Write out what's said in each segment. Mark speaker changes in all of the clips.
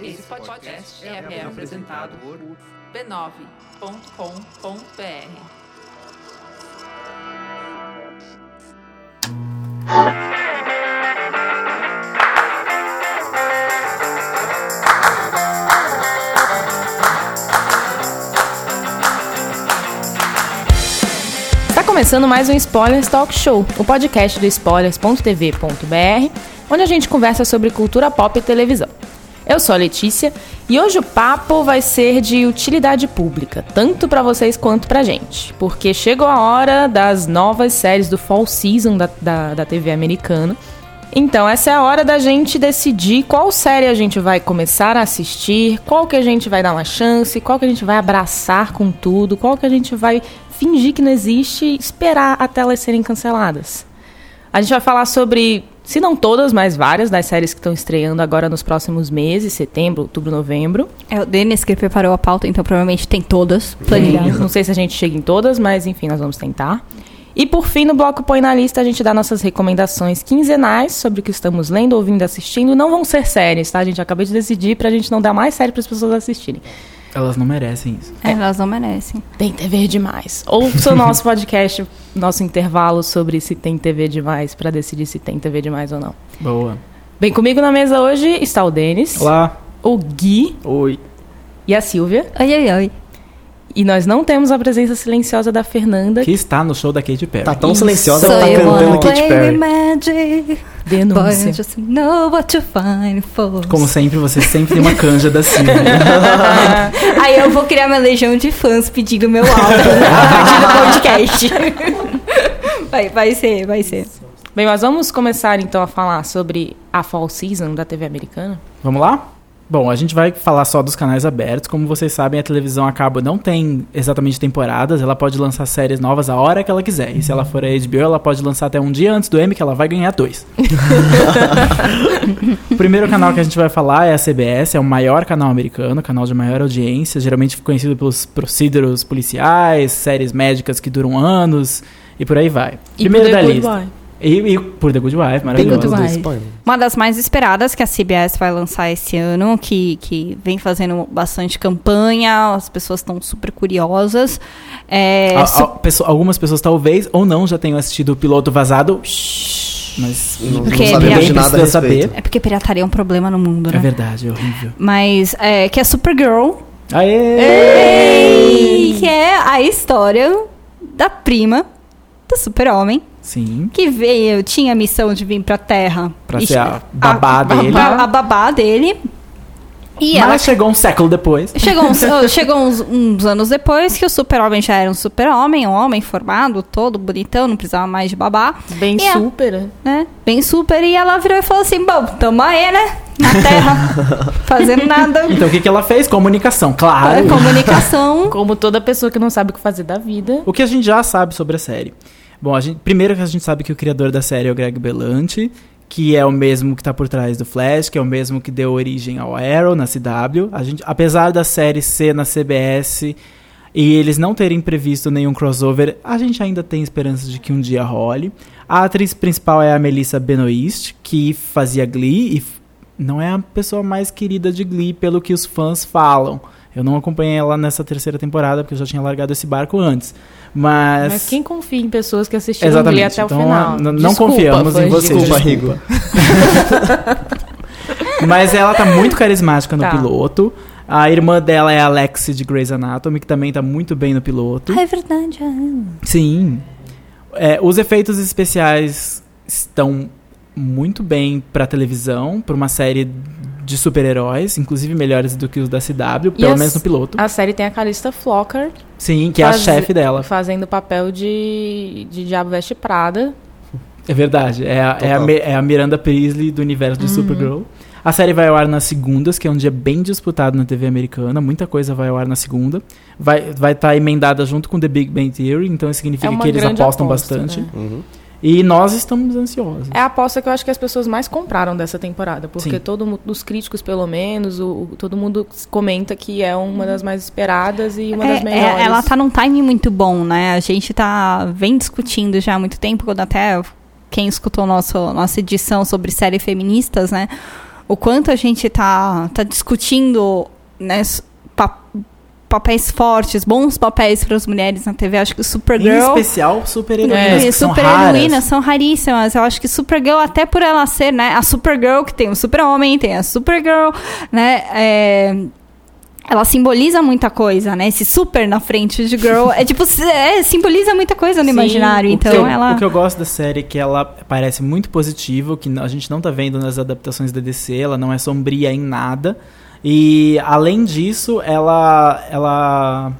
Speaker 1: Esse podcast é, é apresentado por b9.com.br.
Speaker 2: Está começando mais um Spoilers Talk Show, o podcast do spoilers.tv.br, onde a gente conversa sobre cultura pop e televisão. Eu sou a Letícia e hoje o papo vai ser de utilidade pública, tanto para vocês quanto pra gente, porque chegou a hora das novas séries do Fall Season da, da, da TV americana. Então, essa é a hora da gente decidir qual série a gente vai começar a assistir, qual que a gente vai dar uma chance, qual que a gente vai abraçar com tudo, qual que a gente vai fingir que não existe e esperar até elas serem canceladas. A gente vai falar sobre, se não todas, mas várias das séries que estão estreando agora nos próximos meses, setembro, outubro, novembro.
Speaker 3: É o Denis que preparou a pauta, então provavelmente tem todas planilhadas.
Speaker 2: Não sei se a gente chega em todas, mas enfim, nós vamos tentar. E por fim, no bloco Põe na Lista, a gente dá nossas recomendações quinzenais sobre o que estamos lendo, ouvindo, assistindo. Não vão ser séries, tá? A gente acabou de decidir pra gente não dar mais série para as pessoas assistirem.
Speaker 4: Elas não merecem isso.
Speaker 3: É, elas não merecem.
Speaker 2: Tem TV demais. Ouça o nosso podcast, nosso intervalo sobre se tem TV demais, pra decidir se tem TV demais ou não.
Speaker 4: Boa.
Speaker 2: Bem, comigo na mesa hoje está o Denis,
Speaker 4: Olá.
Speaker 2: o Gui
Speaker 4: Oi.
Speaker 2: e a Silvia.
Speaker 3: Oi, oi, oi.
Speaker 2: E nós não temos a presença silenciosa da Fernanda.
Speaker 4: Que está no show da Katy Perry.
Speaker 5: Tá tão
Speaker 2: Isso.
Speaker 5: silenciosa, ela tá cantando Katy Perry.
Speaker 3: magic,
Speaker 2: Denúncia.
Speaker 4: Como sempre, você sempre tem uma canja da Silvia.
Speaker 3: Aí eu vou criar uma legião de fãs pedindo meu álbum a partir do podcast. Vai, vai ser, vai ser.
Speaker 2: Bem, mas vamos começar então a falar sobre a Fall Season da TV americana.
Speaker 4: Vamos lá? Bom, a gente vai falar só dos canais abertos. Como vocês sabem, a televisão acaba não tem exatamente temporadas. Ela pode lançar séries novas a hora que ela quiser. E se ela for a HBO, ela pode lançar até um dia antes do M, que ela vai ganhar dois. o primeiro canal que a gente vai falar é a CBS, é o maior canal americano, canal de maior audiência, geralmente conhecido pelos procedures policiais, séries médicas que duram anos e por aí vai. Primeiro
Speaker 2: E por
Speaker 4: da lista. E, e por The Good Wife,
Speaker 3: Good
Speaker 4: maravilhoso.
Speaker 3: Wife.
Speaker 5: Do spoiler.
Speaker 3: Uma das mais esperadas que a CBS vai lançar esse ano, que, que vem fazendo bastante campanha, as pessoas estão super curiosas. É,
Speaker 4: Al-
Speaker 3: su-
Speaker 4: al- pesso- algumas pessoas talvez ou não já tenham assistido o piloto vazado. Mas
Speaker 5: Não,
Speaker 3: Porque
Speaker 5: não sabemos de nada a
Speaker 4: saber.
Speaker 3: é porque pirataria é um problema no mundo,
Speaker 4: é
Speaker 3: né?
Speaker 4: verdade, é horrível.
Speaker 3: Mas é, que é Supergirl,
Speaker 4: Aê!
Speaker 3: que é a história da prima do super-homem,
Speaker 4: Sim,
Speaker 3: que veio, tinha a missão de vir pra Terra.
Speaker 4: Pra
Speaker 3: e
Speaker 4: ser a babá dele.
Speaker 3: babá- a babá dele. E ela
Speaker 4: mas chegou um século depois.
Speaker 3: Chegou, uns, oh, chegou uns, uns anos depois que o super-homem já era um super-homem, um homem formado, todo bonitão, não precisava mais de babá,
Speaker 2: Bem
Speaker 3: E a-
Speaker 2: super.
Speaker 3: né? Bem super. E ela virou e falou assim: Bom, tamo aí, né? Na Terra, fazendo nada.
Speaker 4: Então o que, que ela fez? Comunicação, claro.
Speaker 3: É, Comunicação.
Speaker 2: Como toda pessoa que não sabe o que fazer da vida.
Speaker 4: O que a gente já sabe sobre a série? Bom, gente, primeiro que a gente sabe que o criador da série é o Greg Berlanti, que é o mesmo que tá por trás do Flash, que é o mesmo que deu origem ao Arrow na CW. A gente, apesar da série ser na CBS e eles não terem previsto nenhum crossover, a gente ainda tem esperança de que um dia role. A atriz principal é a Melissa Benoist, que fazia Glee e não é a pessoa mais querida de Glee pelo que os fãs falam. Eu não acompanhei ela nessa terceira temporada porque eu já tinha largado esse barco antes. Mas,
Speaker 2: Mas quem confia em pessoas que assistiram Glee
Speaker 4: Exatamente.
Speaker 2: até o
Speaker 4: Então,
Speaker 2: final?
Speaker 4: n- não
Speaker 2: Desculpa,
Speaker 4: confiamos em vocês.
Speaker 5: Desculpa, Rigo.
Speaker 4: Mas ela tá muito carismática no
Speaker 2: Tá.
Speaker 4: piloto. A irmã dela é a Alexi de Grey's Anatomy, que também tá muito bem no piloto.
Speaker 3: Ah, é verdade.
Speaker 4: Sim. É, os efeitos especiais estão muito bem pra televisão, pra uma série de super-heróis, inclusive melhores do que os da CW, pelo
Speaker 2: as-
Speaker 4: menos no piloto.
Speaker 2: A série tem a Calista Flocker
Speaker 4: Sim, que é a
Speaker 2: faz-
Speaker 4: chefe dela.
Speaker 2: fazendo o papel de, de Diabo Veste Prada.
Speaker 4: É verdade. É a, é a, é a Miranda Priestley do universo de Supergirl. A série vai ao ar nas segundas, que é um dia bem disputado na TV americana. Muita coisa vai ao ar na segunda. Vai estar vai tá emendada junto com The Big Bang Theory, então isso significa
Speaker 2: É
Speaker 4: que eles apostam
Speaker 2: aposta,
Speaker 4: bastante.
Speaker 2: né?
Speaker 5: Uhum.
Speaker 4: E nós estamos ansiosos.
Speaker 2: É a aposta que eu acho que as pessoas mais compraram dessa temporada, porque
Speaker 4: Sim.
Speaker 2: todo mundo, os críticos pelo menos, o, o- todo mundo comenta que é uma das mais esperadas e uma
Speaker 3: É,
Speaker 2: das melhores.
Speaker 3: é, ela tá num timing muito bom, né? A gente tá vem discutindo já há muito tempo, quando até quem escutou nosso, nossa edição sobre série feministas, né? o quanto a gente tá, tá discutindo né, papéis fortes, bons papéis para as mulheres na TV. Acho que o
Speaker 4: Em
Speaker 3: Supergirl.
Speaker 4: especial, super-heroínas,
Speaker 3: É,
Speaker 4: que são
Speaker 3: são raríssimas. Eu acho que Supergirl, até por ela ser, né? A Supergirl que tem o Super-Homem, tem a Supergirl, né? é, ela simboliza muita coisa, né? Esse super na frente de girl. é tipo, é, simboliza muita coisa no
Speaker 2: Sim,
Speaker 3: imaginário.
Speaker 4: O
Speaker 3: Então
Speaker 4: que eu,
Speaker 3: ela.
Speaker 4: O que eu gosto da série é que ela parece muito positiva, que a gente não tá vendo nas adaptações da DC, ela não é sombria em nada. E além disso, ela ela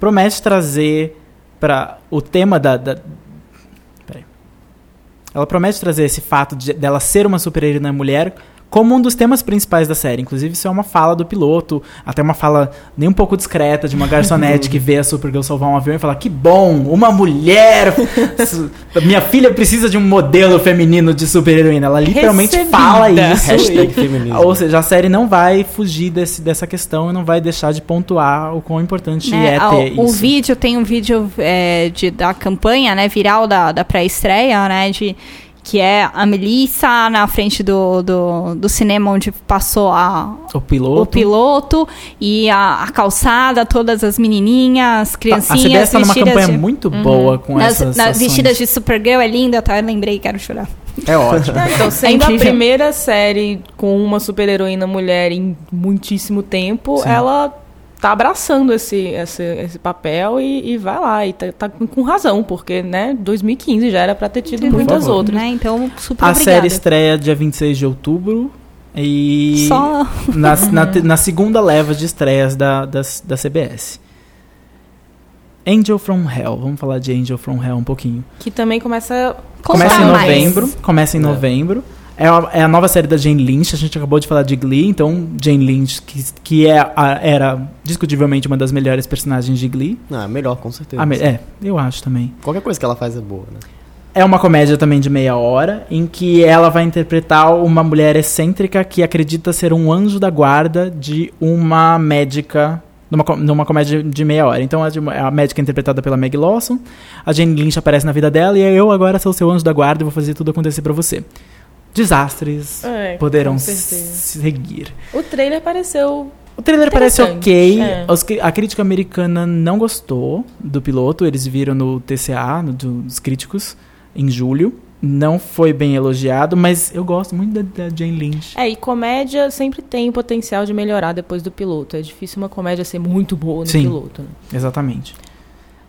Speaker 4: promete trazer para o tema da, da. Ela promete trazer esse fato de, dela ser uma super-heroína mulher como um dos temas principais da série. Inclusive, isso é uma fala do piloto, até uma fala nem um pouco discreta de uma garçonete que vê a Supergirl salvar um avião e fala: Que bom, uma mulher! Minha filha precisa de um modelo feminino de super-heroína. Ela literalmente
Speaker 2: Recebida.
Speaker 4: fala isso.
Speaker 5: Hashtag feminismo.
Speaker 4: ou seja, a série não vai fugir desse, dessa questão e não vai deixar de pontuar o quão importante
Speaker 3: né,
Speaker 4: é
Speaker 3: a-
Speaker 4: ter
Speaker 3: o
Speaker 4: isso.
Speaker 3: vídeo tem um vídeo é, de, da campanha, né, viral da, da pré-estreia, né, de que é a Melissa na frente do, do, do cinema onde passou a,
Speaker 4: O piloto.
Speaker 3: o piloto e a, a calçada, todas as menininhas, as
Speaker 4: Tá, a
Speaker 3: criancinhas
Speaker 4: CBS tá numa
Speaker 3: vestidas
Speaker 4: campanha
Speaker 3: de,
Speaker 4: muito boa com
Speaker 3: nas,
Speaker 4: essas
Speaker 3: na-
Speaker 4: ações.
Speaker 3: vestidas de Supergirl, é linda, tá? Eu lembrei, quero chorar.
Speaker 4: É ótimo.
Speaker 2: Então, sendo a
Speaker 3: incrível.
Speaker 2: primeira série com uma super-heroína mulher em muitíssimo tempo,
Speaker 4: Sim.
Speaker 2: ela tá abraçando esse, esse, esse papel e, e vai lá. E tá, tá com razão, porque, né, 2015 já era pra ter tido
Speaker 3: Por
Speaker 2: muitas
Speaker 4: favor.
Speaker 2: outras.
Speaker 3: Né? Então, super
Speaker 4: A
Speaker 3: obrigada.
Speaker 4: série estreia dia 26 de outubro. E
Speaker 3: Só
Speaker 4: na, na, na segunda leva de estreias da, das- da CBS. Angel from Hell. Vamos falar de Angel from Hell um pouquinho.
Speaker 2: Que também começa.
Speaker 4: Começa em
Speaker 3: mais.
Speaker 4: novembro. Começa em novembro. É a, é a nova série da Jane Lynch. A gente acabou de falar de Glee. Então, Jane Lynch, que, que é a- era discutivelmente uma das melhores personagens de Glee.
Speaker 5: Ah, melhor, com certeza.
Speaker 4: Me- é, eu acho também.
Speaker 5: Qualquer coisa que ela faz é boa, né?
Speaker 4: É uma comédia também de meia hora, em que ela vai interpretar uma mulher excêntrica que acredita ser um anjo da guarda de uma médica. Numa, numa comédia de meia hora. Então, a, médica é interpretada pela Meg Lawson. A Jane Lynch aparece na vida dela e eu agora sou seu anjo da guarda e vou fazer tudo acontecer pra você. Desastres
Speaker 2: É,
Speaker 4: poderão seguir.
Speaker 2: O trailer pareceu.
Speaker 4: O trailer parece ok.
Speaker 2: é.
Speaker 4: A crítica americana não gostou do piloto. Eles viram no TCA, no, do- dos críticos, em julho. Não foi bem elogiado, mas eu gosto muito da, da Jane Lynch.
Speaker 2: É, e comédia sempre tem o potencial de melhorar depois do piloto. É difícil uma comédia ser muito boa no
Speaker 4: Sim.
Speaker 2: piloto. né?
Speaker 4: Exatamente.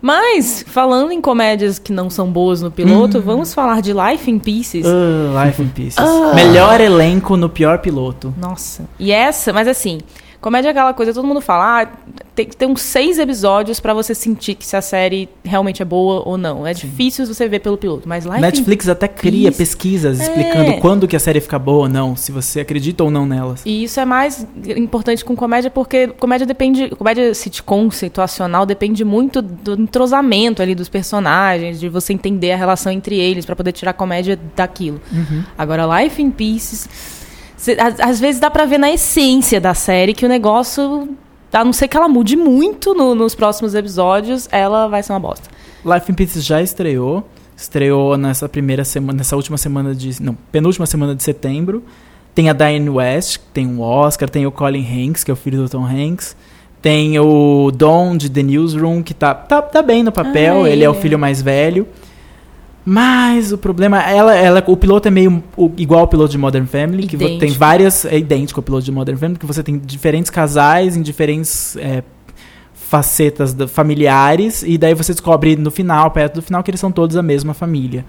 Speaker 2: Mas, falando em comédias que não são boas no piloto,
Speaker 4: Hum.
Speaker 2: vamos falar de Life in Pieces.
Speaker 4: Ah, Life in Pieces.
Speaker 2: Ah.
Speaker 4: Melhor elenco no pior piloto.
Speaker 2: Nossa. E essa, mas assim, comédia é aquela coisa, todo mundo fala, ah, tem que ter uns seis episódios pra você sentir que se a série realmente é boa ou não. É difícil você ver pelo piloto, mas in
Speaker 4: Netflix até cria
Speaker 2: Pieces-
Speaker 4: pesquisas
Speaker 2: É.
Speaker 4: explicando quando que a série fica boa ou não, se você acredita ou não nelas.
Speaker 2: E isso é mais importante com comédia porque comédia depende, comédia sitcom, situacional, depende muito do entrosamento ali dos personagens, de você entender a relação entre eles pra poder tirar comédia daquilo. Agora Life in Pieces, cê- às, às vezes dá pra ver na essência da série que o negócio, a não ser que ela mude muito no- nos próximos episódios, ela vai ser uma bosta.
Speaker 4: Life in Pieces já estreou. Estreou nessa primeira semana, nessa última semana de. Não, penúltima semana de setembro. Tem a Diane West, que tem o Oscar, tem o Colin Hanks, que é o filho do Tom Hanks. Tem o Don de The Newsroom, que tá, tá, tá bem no papel,
Speaker 2: Ah,
Speaker 4: ele é o filho mais velho. Mas o problema, ela, ela, o piloto é meio o- igual ao piloto de Modern Family, que vo- tem
Speaker 2: Idêntico.
Speaker 4: várias, é idêntico ao piloto de Modern Family, que você tem diferentes casais em diferentes é, facetas da- familiares, e daí você descobre no final, perto do final, que eles são todos a mesma família.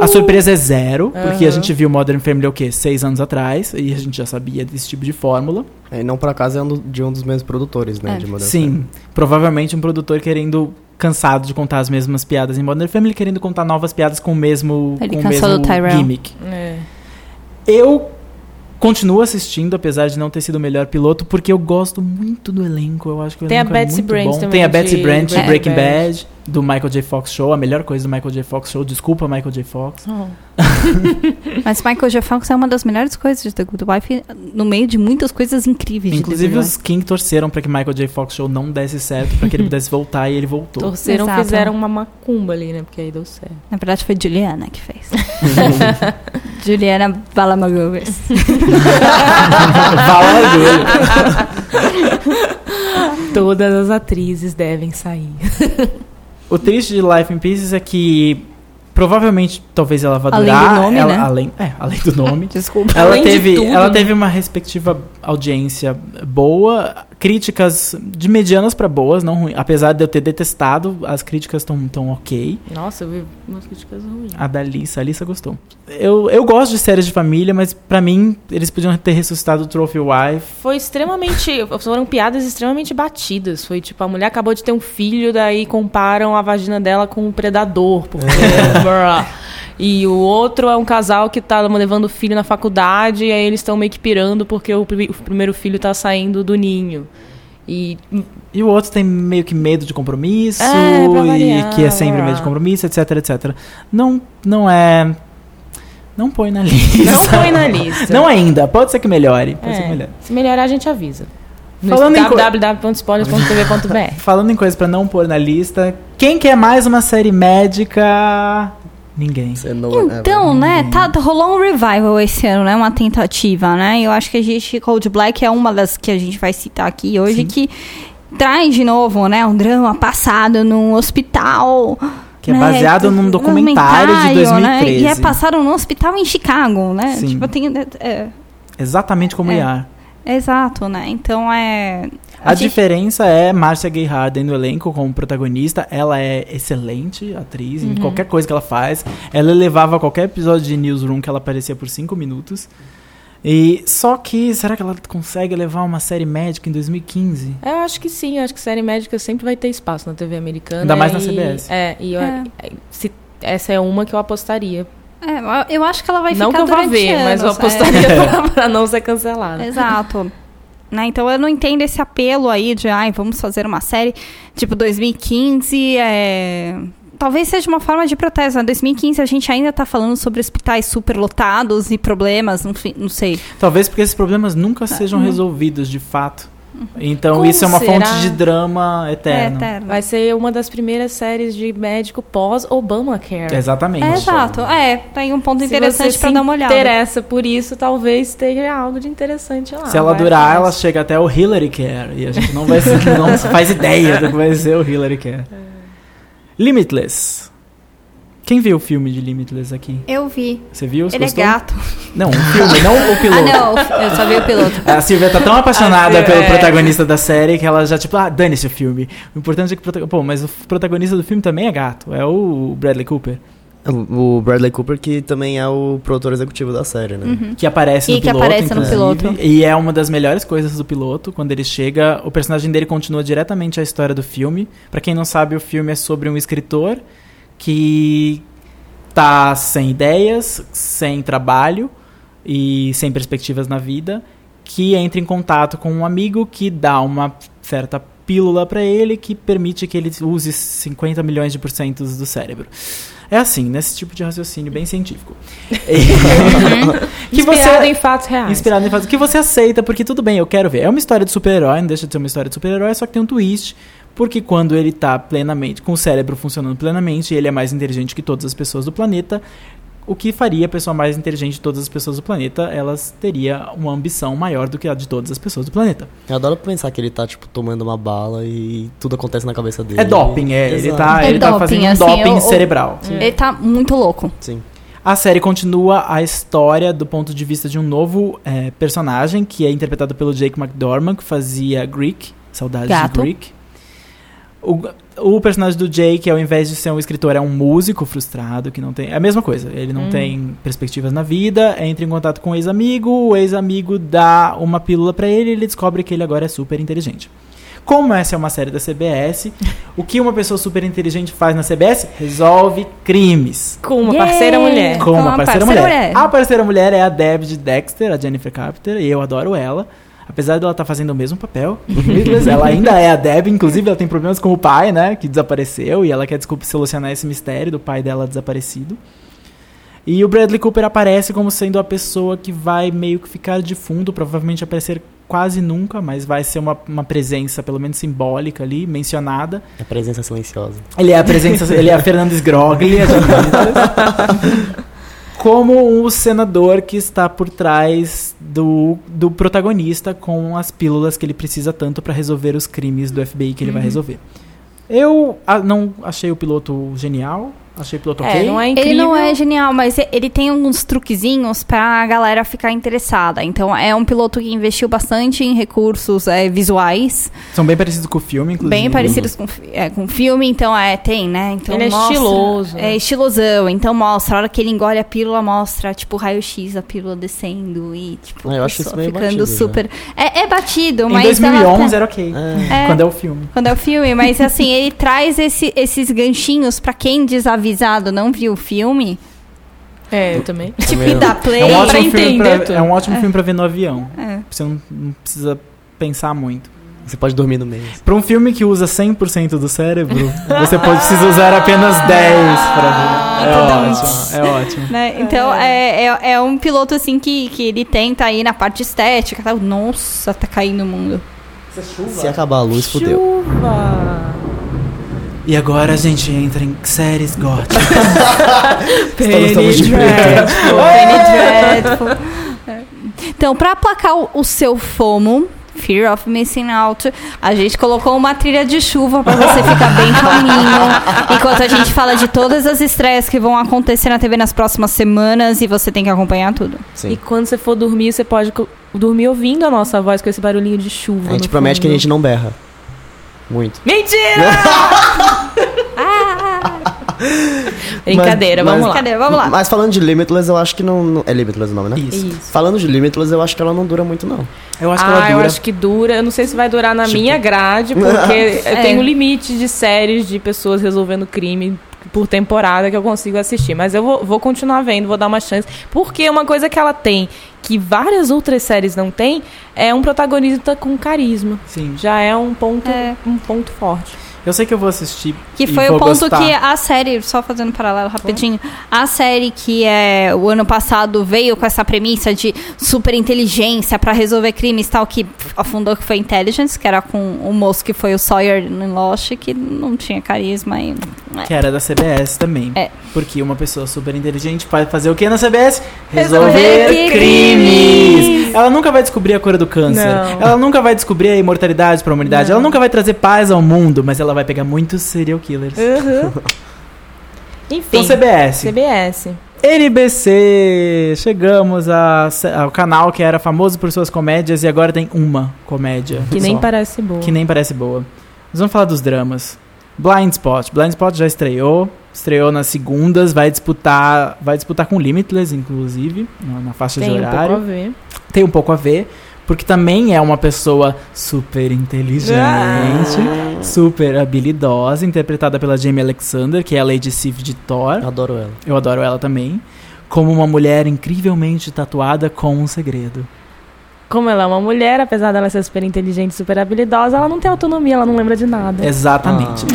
Speaker 4: A surpresa é zero, porque a
Speaker 2: Aham.
Speaker 4: gente viu Modern Family o quê? Seis anos atrás, e a gente já sabia desse tipo de fórmula.
Speaker 5: E não por acaso é um do- de um dos mesmos produtores, né?
Speaker 3: É.
Speaker 5: De Modern
Speaker 4: Sim, provavelmente um produtor querendo cansado de contar as mesmas piadas em Modern Family, querendo contar novas piadas com o mesmo,
Speaker 3: Ele
Speaker 4: com o
Speaker 3: cansou
Speaker 4: mesmo gimmick.
Speaker 2: É.
Speaker 4: Eu continuo assistindo, apesar de não ter sido o melhor piloto, porque eu gosto muito do elenco. Eu acho que o
Speaker 2: Tem a
Speaker 4: elenco é
Speaker 2: Betsy
Speaker 4: muito
Speaker 2: Branch
Speaker 4: bom.
Speaker 2: também
Speaker 4: Tem a Betsy Branch de
Speaker 2: Breaking
Speaker 4: Breaking
Speaker 2: Bad.
Speaker 4: Bad. Do Michael J. Fox Show, a melhor coisa do Michael J. Fox Show. Desculpa, Michael J. Fox.
Speaker 2: Oh.
Speaker 3: Mas Michael J. Fox é uma das melhores coisas de The Good Wife, no meio de muitas coisas incríveis de
Speaker 4: Inclusive,
Speaker 3: The Good
Speaker 4: os King torceram pra que Michael J. Fox Show não desse certo, pra que ele pudesse voltar e ele voltou.
Speaker 2: Torceram,
Speaker 3: Exato.
Speaker 2: fizeram uma macumba ali, né? Porque aí deu certo.
Speaker 3: Na verdade, foi Juliana que fez. Juliana Balamagovers.
Speaker 4: Fala
Speaker 2: Todas as atrizes devem sair.
Speaker 4: O triste de Life in Pieces é que provavelmente talvez ela vá
Speaker 3: Além
Speaker 4: durar.
Speaker 3: do nome,
Speaker 4: ela-
Speaker 3: né?
Speaker 4: além, é, além do nome.
Speaker 3: Desculpa.
Speaker 4: Ela
Speaker 2: Além
Speaker 4: teve,
Speaker 2: tudo,
Speaker 4: ela
Speaker 2: né?
Speaker 4: teve uma respectiva audiência boa, críticas de medianas pra boas, não ruim. Apesar de eu ter detestado, as críticas estão tão ok.
Speaker 2: Nossa, eu vi umas críticas ruins.
Speaker 4: A da Alissa, a Alissa gostou. Eu, eu gosto de séries de família, mas pra mim eles podiam ter ressuscitado o Trophy Wife.
Speaker 2: Foi extremamente. Foram piadas extremamente batidas. Foi tipo, a mulher acabou de ter um filho, daí comparam a vagina dela com um predador. Porque. Bruh. E o outro é um casal que tá levando o filho na faculdade, e aí eles estão meio que pirando porque o, pri- o primeiro filho tá saindo do ninho. E
Speaker 4: E o outro tem meio que medo de compromisso,
Speaker 2: É, pra
Speaker 4: e
Speaker 2: variar,
Speaker 4: que é sempre medo de compromisso, etc, etc. Não, não é. Não põe na lista.
Speaker 2: não põe na lista.
Speaker 4: Não ainda, pode ser que melhore. Pode ser que
Speaker 2: É,
Speaker 4: melhore.
Speaker 2: se melhorar, a gente avisa.
Speaker 4: Falando
Speaker 2: www.spoilers.tv.br
Speaker 4: Falando em coisas pra não pôr na lista, quem quer mais uma série médica? Ninguém.
Speaker 5: É,
Speaker 3: Então, né, tá, rolou um revival esse ano, né? Uma tentativa, né? Eu acho que a gente, Cold Black é uma das que a gente vai citar aqui hoje,
Speaker 4: Sim.
Speaker 3: que traz de novo, né? Um drama passado num hospital.
Speaker 4: Que é
Speaker 3: né,
Speaker 4: baseado num documentário de 2013.
Speaker 3: Né, e é passado num hospital em Chicago, né?
Speaker 4: Sim.
Speaker 3: Tipo, tem. É,
Speaker 4: Exatamente como
Speaker 3: É.
Speaker 4: IAR.
Speaker 3: é exato, né? Então é.
Speaker 4: A,
Speaker 3: gente-
Speaker 4: diferença é Marcia Gay Harden no elenco como protagonista. Ela é excelente atriz
Speaker 3: Uhum.
Speaker 4: em qualquer coisa que ela faz. Ela levava qualquer episódio de Newsroom que ela aparecia por cinco minutos. E só que será que ela consegue levar uma série médica em 2015?
Speaker 2: Eu acho que sim, eu acho que série médica sempre vai ter espaço na TV americana.
Speaker 4: Ainda mais na
Speaker 2: e-
Speaker 4: CBS.
Speaker 2: É, e eu-
Speaker 3: É.
Speaker 2: se- essa é uma que eu apostaria.
Speaker 3: é, eu acho que ela vai
Speaker 2: não que
Speaker 3: ficar
Speaker 2: eu vá ver, mas eu
Speaker 3: anos, é.
Speaker 2: apostaria pra, pra não ser cancelada.
Speaker 3: Exato. Né, então eu não entendo esse apelo aí de ai, vamos fazer uma série tipo 2015. É... Talvez seja uma forma de protesto. Em 2015 a gente ainda tá falando sobre hospitais superlotados e problemas, enfim, não sei.
Speaker 4: Talvez porque esses problemas nunca
Speaker 3: Tá.
Speaker 4: sejam
Speaker 3: Uhum.
Speaker 4: resolvidos de fato. Então
Speaker 2: Como
Speaker 4: isso é uma
Speaker 2: será?
Speaker 4: fonte de drama
Speaker 3: É
Speaker 4: eterno.
Speaker 3: eterno.
Speaker 2: Vai ser uma das primeiras séries de médico pós-Obamacare.
Speaker 4: Exatamente.
Speaker 3: É, exato. É, tem um ponto
Speaker 2: Se
Speaker 3: interessante
Speaker 2: se
Speaker 3: dar uma olhada.
Speaker 2: interessa por isso, talvez tenha algo de interessante lá.
Speaker 4: Se ela durar,
Speaker 2: atrás.
Speaker 4: ela chega até o Hillary Care. E a gente não, vai, não faz ideia do que vai ser o Hillary Care. Limitless. Quem viu o filme de Limitless aqui?
Speaker 3: Eu vi.
Speaker 4: Você viu? Você
Speaker 3: Ele
Speaker 4: gostou?
Speaker 3: é gato.
Speaker 4: Não, o filme, não o
Speaker 3: Ah,
Speaker 4: piloto.
Speaker 3: não. Eu só vi o piloto.
Speaker 4: A Silvia tá tão apaixonada
Speaker 2: A Silvia,
Speaker 4: pelo
Speaker 2: é.
Speaker 4: protagonista da série que ela já, tipo, ah, dane-se o filme. O importante é que. o prota- Pô, mas o protagonista do filme também é gato. É o Bradley Cooper.
Speaker 5: O Bradley Cooper, que também é o produtor executivo da série, né?
Speaker 4: Que aparece
Speaker 3: E
Speaker 4: no
Speaker 3: que
Speaker 4: piloto.
Speaker 3: aparece no piloto.
Speaker 4: E é uma das melhores coisas do piloto. Quando ele chega, o personagem dele continua diretamente a história do filme. Pra quem não sabe, o filme é sobre um escritor que tá sem ideias, sem trabalho e sem perspectivas na vida, que entra em contato com um amigo que dá uma certa pílula pra ele que permite que ele use 50 milhões de porcentos do cérebro. É assim, nesse tipo de raciocínio bem científico. que
Speaker 2: Inspirado
Speaker 4: você
Speaker 2: em fatos reais.
Speaker 4: inspirado em fazer que você aceita porque tudo bem, eu quero ver. É uma história de super-herói, não deixa de ser uma história de super-herói, só que tem um twist, porque quando ele tá plenamente com o cérebro funcionando plenamente, ele é mais inteligente que todas as pessoas do planeta. O que faria a pessoa mais inteligente de todas as pessoas do planeta, elas teria uma ambição maior do que a de todas as pessoas do planeta.
Speaker 5: Eu adoro pensar que ele tá, tipo, tomando uma bala e tudo acontece na cabeça dele.
Speaker 4: É doping, é, ele
Speaker 5: Exato.
Speaker 4: tá,
Speaker 3: É
Speaker 4: ele tá
Speaker 3: doping,
Speaker 4: fazendo um
Speaker 3: assim,
Speaker 4: doping
Speaker 3: eu- eu-
Speaker 4: cerebral.
Speaker 3: Ele tá muito louco.
Speaker 5: Sim.
Speaker 4: A série continua a história do ponto de vista de um novo eh, personagem, que é interpretado pelo Jake McDormand, que fazia Greek, Saudades
Speaker 3: Gato.
Speaker 4: de Greek. O, o personagem do Jake, ao invés de ser um escritor, é um músico frustrado, que não tem... É a mesma coisa, ele não
Speaker 2: Hum.
Speaker 4: tem perspectivas na vida, entra em contato com o ex-amigo, o ex-amigo dá uma pílula pra ele e ele descobre que ele agora é super inteligente. Como essa é uma série da CBS, o que uma pessoa super inteligente faz na CBS? Resolve crimes.
Speaker 2: Com uma
Speaker 3: Yeah!
Speaker 2: parceira mulher.
Speaker 4: Com uma parceira,
Speaker 3: parceira
Speaker 4: mulher.
Speaker 3: mulher.
Speaker 4: A parceira mulher é a Deb de Dexter, a Jennifer Carpenter, e eu adoro ela. Apesar dela estar fazendo o mesmo papel, Limitless, ela ainda é a Deb, inclusive ela tem problemas com o pai, né, que desapareceu, e ela quer desculpa solucionar esse mistério do pai dela desaparecido. E o Bradley Cooper aparece como sendo a pessoa que vai meio que ficar de fundo, provavelmente aparecer quase nunca, mas vai ser uma, uma presença, pelo menos simbólica ali, mencionada.
Speaker 5: A presença silenciosa.
Speaker 4: Ele é a presença, ele é a Fernandes Grogli, a de Limitless. como o senador que está por trás do, do protagonista com as pílulas que ele precisa tanto para resolver os crimes do FBI que ele vai resolver. Eu ah, não achei o piloto genial, achei o piloto
Speaker 2: É,
Speaker 4: ok.
Speaker 2: não é incrível.
Speaker 3: Ele não é genial, mas ele tem alguns truquezinhos pra galera ficar interessada. Então, é um piloto que investiu bastante em recursos é, visuais,
Speaker 4: São bem parecidos com o filme, inclusive.
Speaker 3: bem parecidos com, é, com filme. Então, é, tem, né? Então,
Speaker 2: Ele é
Speaker 3: mostra-
Speaker 2: estiloso.
Speaker 3: É estilosão. Então, mostra. A hora que ele engole a pílula, mostra, tipo, o raio-x, a pílula descendo e, tipo,
Speaker 5: Ah, eu acho isso meio
Speaker 3: ficando
Speaker 5: batido
Speaker 3: super... É, é batido,
Speaker 4: Em
Speaker 3: mas...
Speaker 4: 2011
Speaker 3: ela-
Speaker 4: era ok.
Speaker 5: É.
Speaker 3: É.
Speaker 4: Quando é o filme.
Speaker 3: Quando é o filme, mas assim, ele traz esse- esses ganchinhos pra quem desavisado não viu o filme.
Speaker 2: É, eu também.
Speaker 3: Tipo, dá play.
Speaker 4: É um
Speaker 2: pra
Speaker 4: ótimo filme
Speaker 2: entender
Speaker 4: pra,
Speaker 2: tudo.
Speaker 4: é um ótimo filme pra ver no avião.
Speaker 3: É.
Speaker 4: Você não, não precisa pensar muito.
Speaker 5: Você pode dormir no meio.
Speaker 4: Pra um filme que usa 100% do cérebro, você pode precisa usar apenas 10 pra ver. É ótimo, é ótimo.
Speaker 3: Né? Então, é, é, é um piloto, assim, que, que ele tenta aí na parte estética. Tá? Nossa, tá caindo o mundo.
Speaker 5: Se acabar a luz, fudeu.
Speaker 2: Chuva.
Speaker 4: E agora a gente entra em séries góticas.
Speaker 3: Penny Dreadful. Então, pra aplacar o, o seu FOMO, Fear of Missing Out, a gente colocou uma trilha de chuva pra você ficar bem calminho, enquanto a gente fala de todas as estreias que vão acontecer na TV nas próximas semanas e você tem que acompanhar tudo.
Speaker 5: Sim.
Speaker 2: E quando você for dormir, você pode dormir ouvindo a nossa voz com esse barulhinho de chuva.
Speaker 5: A gente promete que a
Speaker 2: fundo.
Speaker 5: gente não berra. Muito.
Speaker 2: Mentira! Brincadeira,
Speaker 5: Mas-
Speaker 2: vamos lá.
Speaker 3: Cadê? Vamos lá.
Speaker 5: Mas falando de Limitless, eu acho que não. não- é Limitless o nome, né?
Speaker 4: Isso.
Speaker 2: Isso.
Speaker 5: Falando de Limitless, eu acho que ela não dura muito, não.
Speaker 4: Eu acho que
Speaker 2: ah,
Speaker 4: ela
Speaker 2: eu
Speaker 4: dura.
Speaker 2: acho que dura. Eu não sei se vai durar na
Speaker 5: Tipo-
Speaker 2: minha grade, porque
Speaker 3: É.
Speaker 2: eu tenho limite de séries de pessoas resolvendo crime por temporada que eu consigo assistir. Mas eu vou, vou continuar vendo, vou dar uma chance. Porque uma coisa que ela tem, que várias outras séries não têm, é um protagonista com carisma.
Speaker 4: Sim.
Speaker 2: Já é um ponto,
Speaker 3: É.
Speaker 2: um ponto forte.
Speaker 4: Eu sei que eu vou assistir.
Speaker 3: Que
Speaker 4: e
Speaker 3: foi
Speaker 4: vou
Speaker 3: o ponto
Speaker 4: gostar.
Speaker 3: que a série, só fazendo um paralelo rapidinho, a série que é o ano passado veio com essa premissa de super inteligência pra resolver crimes tal que afundou que foi Intelligence, que era com o moço que foi o Sawyer em Lost, que não tinha carisma e
Speaker 4: Que era da CBS também.
Speaker 3: É.
Speaker 4: Porque uma pessoa super inteligente vai fazer o que na CBS?
Speaker 3: Resolver
Speaker 4: Resolver
Speaker 3: crimes.
Speaker 4: crimes. Ela nunca vai descobrir a cura do câncer.
Speaker 2: Não.
Speaker 4: Ela nunca vai descobrir a imortalidade pra humanidade. Ela nunca vai trazer paz ao mundo, mas ela vai pegar muitos serial killers.
Speaker 2: Enfim,
Speaker 4: Então, CBS.
Speaker 2: CBS.
Speaker 4: NBC. Chegamos a- ao canal que era famoso por suas comédias e agora tem uma comédia.
Speaker 2: Que nem
Speaker 4: só.
Speaker 2: parece boa.
Speaker 4: Que nem parece boa. Nós vamos falar dos dramas. Blind Spot. Blind Spot já estreou. Estreou nas segundas. Vai disputar. Vai disputar com Limitless, inclusive. Na, faixa
Speaker 2: Tem
Speaker 4: de
Speaker 2: um pouco
Speaker 4: horário.
Speaker 2: a ver.
Speaker 4: Tem um pouco a ver. Porque também é uma pessoa super inteligente.
Speaker 2: Ah.
Speaker 4: Super habilidosa. Interpretada pela Jamie Alexander, que é a Lady Sif de Thor.
Speaker 5: Eu adoro ela.
Speaker 4: Eu adoro ela também. Como uma mulher incrivelmente tatuada com um segredo.
Speaker 2: Como ela é uma mulher, apesar dela ser super inteligente, super habilidosa, ela não tem autonomia, ela não lembra de nada.
Speaker 4: Exatamente.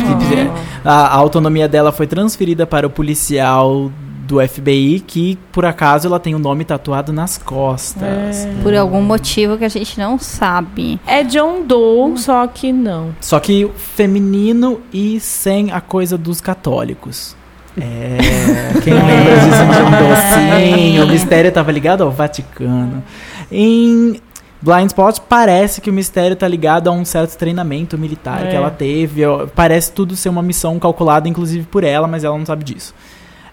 Speaker 2: Ah.
Speaker 4: A, a autonomia dela foi transferida para o policial do FBI, que por acaso ela tem o nome tatuado nas costas.
Speaker 3: por algum motivo que a gente não sabe.
Speaker 2: É John Doe, só que não.
Speaker 4: Só que feminino e sem a coisa dos católicos. É, quem lembra disso de um docinho? O mistério estava ligado ao Vaticano. Em Blind Spot parece que o mistério tá ligado a um certo treinamento militar
Speaker 2: É.
Speaker 4: que ela teve. Parece tudo ser uma missão calculada, inclusive por ela, mas ela não sabe disso.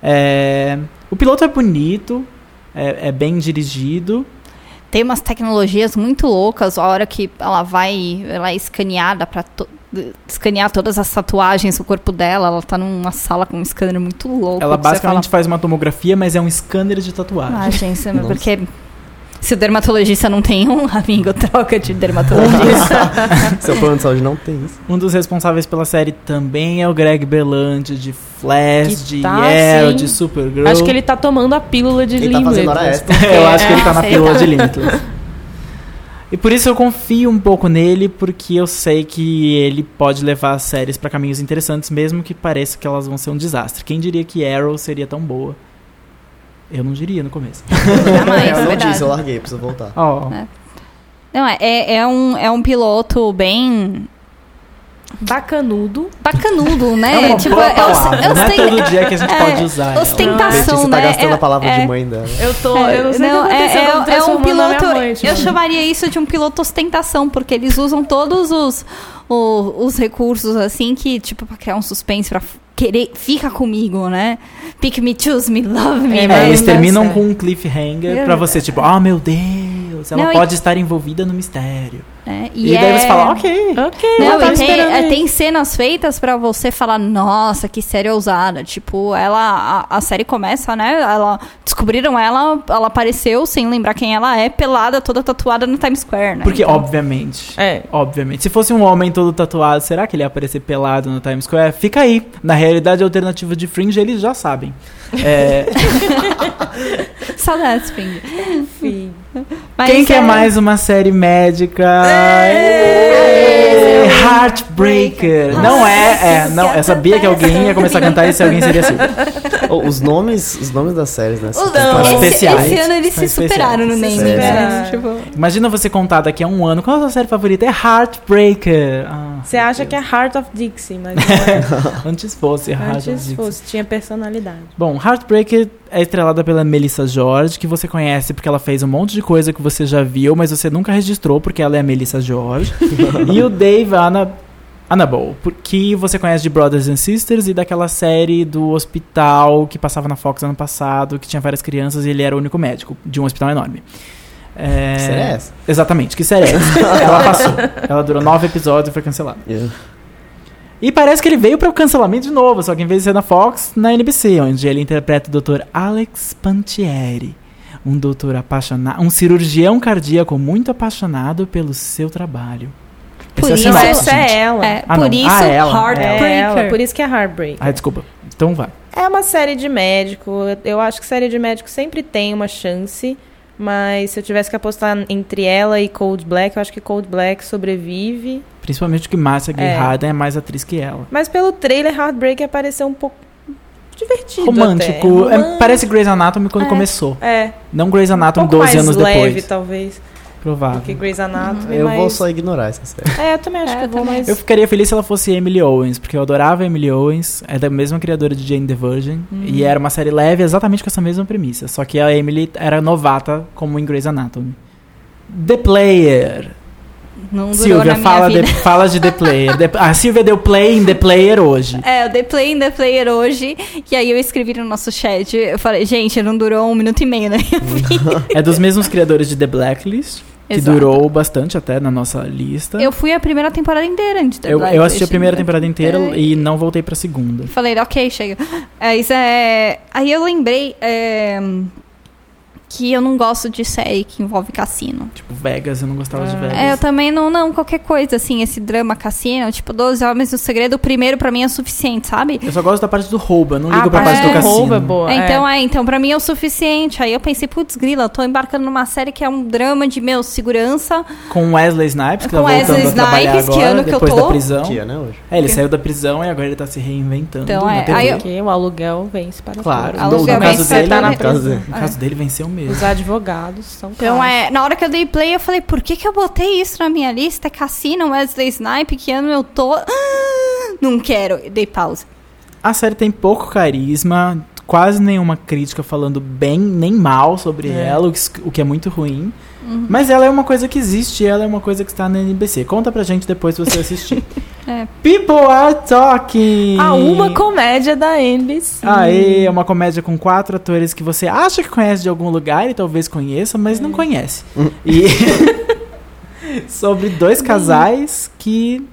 Speaker 4: É, o piloto é bonito, é, é bem dirigido.
Speaker 3: Tem umas tecnologias muito loucas, a hora que ela vai, ela é escaneada para escanear todas as tatuagens do corpo dela, ela tá numa sala com um scanner muito louco.
Speaker 4: Ela basicamente faz uma tomografia, mas é um scanner de tatuagem.
Speaker 3: fala, ah, gente, porque se o dermatologista não tem um amigo, troca de dermatologista.
Speaker 5: Seu plano de saúde não tem isso.
Speaker 4: Um dos responsáveis pela série também é o Greg Berlanti, de Flash,
Speaker 2: Que
Speaker 4: de
Speaker 2: tá,
Speaker 4: Arrow,
Speaker 2: sim.
Speaker 4: de Supergirl.
Speaker 2: Acho que ele tá tomando a pílula de
Speaker 5: Ele tá fazendo hora
Speaker 2: Limitless,
Speaker 5: extra.
Speaker 2: porque-
Speaker 4: Eu acho que ele tá na pílula de Limitless. E por isso eu confio um pouco nele, porque eu sei que ele pode levar as séries pra caminhos interessantes, mesmo que pareça que elas vão ser um desastre. Quem diria que Arrow seria tão boa? Eu não diria no começo.
Speaker 3: Jamais,
Speaker 5: eu não
Speaker 3: verdade.
Speaker 5: disse, eu larguei, preciso voltar.
Speaker 4: Ó,
Speaker 3: Não, é, é, é um, é um piloto bem
Speaker 2: Bacanudo.
Speaker 3: bacanudo, né?
Speaker 4: é uma
Speaker 3: tipo,
Speaker 4: boa
Speaker 3: é,
Speaker 4: palavra.
Speaker 3: eu,
Speaker 4: Não é
Speaker 3: sei-
Speaker 4: todo dia que a gente
Speaker 3: é,
Speaker 4: pode usar
Speaker 3: ostentação,
Speaker 5: Letícia tá
Speaker 3: né?
Speaker 5: gastando
Speaker 3: É-
Speaker 5: a palavra
Speaker 3: é-
Speaker 5: de mãe dela.
Speaker 2: Eu tô. eu não sei o que
Speaker 3: Não, é,
Speaker 2: eu
Speaker 3: é, é um piloto.
Speaker 2: mãe,
Speaker 3: eu
Speaker 2: tipo.
Speaker 3: chamaria isso de um piloto ostentação, porque eles usam todos os, o- os recursos assim que, tipo, pra criar um suspense, pra querer. Fica comigo, né? Pick me, choose me, love me.
Speaker 2: É,
Speaker 4: eles terminam com um cliffhanger pra você, tipo, ah, meu Deus, ela
Speaker 3: Não, e-
Speaker 4: pode estar envolvida no mistério.
Speaker 3: É,
Speaker 4: E, daí
Speaker 3: é-
Speaker 4: você fala, ok.
Speaker 2: Ok,
Speaker 3: Não, e tem, é, tem cenas feitas pra você falar, nossa, que série ousada. Tipo, ela. A, a série começa, né? Ela. Descobriram ela, ela apareceu sem lembrar quem ela é, pelada, toda tatuada no Times Square, né?
Speaker 4: Porque,
Speaker 3: Então,
Speaker 4: obviamente,
Speaker 2: É.
Speaker 4: obviamente, se fosse um homem todo tatuado, será que ele ia aparecer pelado no Times Square? Fica aí. Na realidade alternativa de Fringe, eles já sabem. É,
Speaker 3: Saudades, Ping.
Speaker 2: Enfim.
Speaker 3: Mas
Speaker 4: quem quer
Speaker 3: é-
Speaker 4: mais uma série médica?
Speaker 3: É.
Speaker 4: Heartbreaker. Não é, é, não, eu sabia que alguém ia começar a cantar e se alguém seria assim.
Speaker 5: Oh, os nomes, os nomes das séries, né?
Speaker 3: Os-
Speaker 5: São
Speaker 4: São
Speaker 3: esse,
Speaker 4: especiais.
Speaker 3: esse ano eles se superaram no
Speaker 4: especiais.
Speaker 3: naming, né? Tipo,
Speaker 4: Imagina você contar daqui a um ano, qual a sua série favorita? É Heartbreaker. Ah,
Speaker 2: Você acha que é Heart of Dixie, mas não é.
Speaker 4: Antes fosse Heart of
Speaker 2: Antes
Speaker 4: Dixie.
Speaker 2: fosse, tinha personalidade.
Speaker 4: Bom, Heartbreaker é estrelada pela Melissa George, que você conhece porque ela fez um monte de coisa que você já viu, mas você nunca registrou porque ela é a Melissa George. e o Dave Anna, Annabelle, por- que você conhece de Brothers and Sisters e daquela série do hospital que passava na Fox ano passado, que tinha várias crianças e ele era o único médico de um hospital enorme. É...
Speaker 5: Que série é essa?
Speaker 4: Exatamente, que série é essa? ela passou. Ela durou nove episódios e foi cancelada.
Speaker 5: Yeah.
Speaker 4: E parece que ele veio para o cancelamento de novo, só que em vez de ser na Fox, na NBC, onde ele interpreta o Dr. Alex Pantieri, um doutor apaixonado, um cirurgião cardíaco muito apaixonado pelo seu trabalho.
Speaker 3: Por
Speaker 4: é
Speaker 3: isso-
Speaker 2: essa
Speaker 4: gente.
Speaker 2: é ela.
Speaker 3: é,
Speaker 4: Ah,
Speaker 3: por
Speaker 4: não.
Speaker 3: isso,
Speaker 4: Ah, ela.
Speaker 3: Heartbreaker.
Speaker 2: É ela, por isso que é Heartbreak.
Speaker 4: Ah, desculpa. Então vai.
Speaker 2: É uma série de médico. Eu acho que série de médico sempre tem uma chance. Mas se eu tivesse que apostar entre ela e Cold Black, eu acho que Cold Black sobrevive.
Speaker 4: Principalmente que Márcia Gay
Speaker 2: É.
Speaker 4: É mais atriz que ela.
Speaker 2: Mas pelo trailer, Heartbreak pareceu um pouco divertido.
Speaker 4: Romântico.
Speaker 2: até.
Speaker 4: É, parece Grey's Anatomy quando
Speaker 2: É.
Speaker 4: começou.
Speaker 2: É.
Speaker 4: Não Grey's
Speaker 2: Um
Speaker 4: Anatomy
Speaker 2: pouco
Speaker 4: 12
Speaker 2: mais
Speaker 4: anos
Speaker 2: leve,
Speaker 4: depois.
Speaker 2: talvez, do
Speaker 4: Provável.
Speaker 2: que Grey's Anatomy.
Speaker 5: Eu
Speaker 2: mas...
Speaker 5: vou só ignorar essa série.
Speaker 2: É, eu também acho
Speaker 3: É,
Speaker 2: que eu vou, mas...
Speaker 4: Eu ficaria feliz se ela fosse Emily Owens, porque eu adorava Emily Owens, é da mesma criadora de Jane the Virgin,
Speaker 2: Uhum.
Speaker 4: e era uma série leve exatamente com essa mesma premissa, só que a Emily era novata como em Grey's Anatomy. The Player.
Speaker 3: Não durou
Speaker 4: Silvia,
Speaker 3: na minha
Speaker 4: fala,
Speaker 3: vida.
Speaker 4: de- fala de The Player. The- a Silvia deu play em The Player hoje.
Speaker 3: É, eu dei play in the player hoje, e aí eu escrevi no nosso chat, eu falei, gente, não durou um minuto e meio, né?
Speaker 4: É dos mesmos criadores de The Blacklist, que
Speaker 3: Exato.
Speaker 4: durou bastante até na nossa lista.
Speaker 3: Eu fui a primeira temporada inteira de The
Speaker 4: Eu, eu
Speaker 3: Blacklist.
Speaker 4: assisti a primeira temporada inteira
Speaker 3: É.
Speaker 4: e não voltei pra segunda.
Speaker 3: Falei, ok, chega. É, isso é... Aí eu lembrei é, que eu não gosto de série que envolve cassino.
Speaker 4: Tipo, Vegas, eu não gostava de
Speaker 2: Ah.
Speaker 4: Vegas.
Speaker 3: É, eu também não, não, qualquer coisa, assim, esse drama cassino, tipo, 12 Homens no Segredo, o primeiro pra mim é o suficiente, sabe?
Speaker 4: Eu só gosto da parte do roubo, eu não ligo
Speaker 2: a
Speaker 4: pra parte
Speaker 2: parte
Speaker 4: do cassino.
Speaker 2: roubo é boa.
Speaker 3: Então, é, então, pra mim é o suficiente. Aí eu pensei, putz, grila, eu tô embarcando numa série que é um drama de, meu, segurança.
Speaker 4: Com Wesley Snipes, que
Speaker 3: Com
Speaker 4: tá voltando
Speaker 3: Wesley
Speaker 4: a trabalhar
Speaker 3: Snipes, que
Speaker 4: agora,
Speaker 3: ano que eu
Speaker 4: depois
Speaker 3: tô?
Speaker 4: da prisão.
Speaker 5: Né, hoje?
Speaker 4: É, ele saiu da prisão e agora ele tá se reinventando
Speaker 3: Então, é, aí eu-
Speaker 2: Porque o aluguel vence para
Speaker 4: Claro, no,
Speaker 3: Aluguel
Speaker 4: no caso
Speaker 3: vence
Speaker 4: dele,
Speaker 2: tá na
Speaker 5: no caso dele.
Speaker 4: no caso dele venceu mesmo.
Speaker 2: Os advogados são
Speaker 3: Então,
Speaker 2: caros.
Speaker 3: é, na hora que eu dei play, eu falei, por que que eu botei isso na minha lista? É Cassino, Wesley Snipe, que ano eu tô? Ah, Não quero. Dei pausa.
Speaker 4: A série tem pouco carisma, quase nenhuma crítica falando bem nem mal sobre
Speaker 2: É.
Speaker 4: ela, o que, o que é muito ruim.
Speaker 3: Uhum.
Speaker 4: Mas ela é uma coisa que existe, ela é uma coisa que está na NBC. Conta pra gente depois se você assistir.
Speaker 3: É.
Speaker 4: People are talking!
Speaker 2: Ah, uma comédia da NBC.
Speaker 4: Aê, é uma comédia com quatro atores que você acha que conhece de algum lugar e talvez conheça, mas não conhece. E sobre dois casais que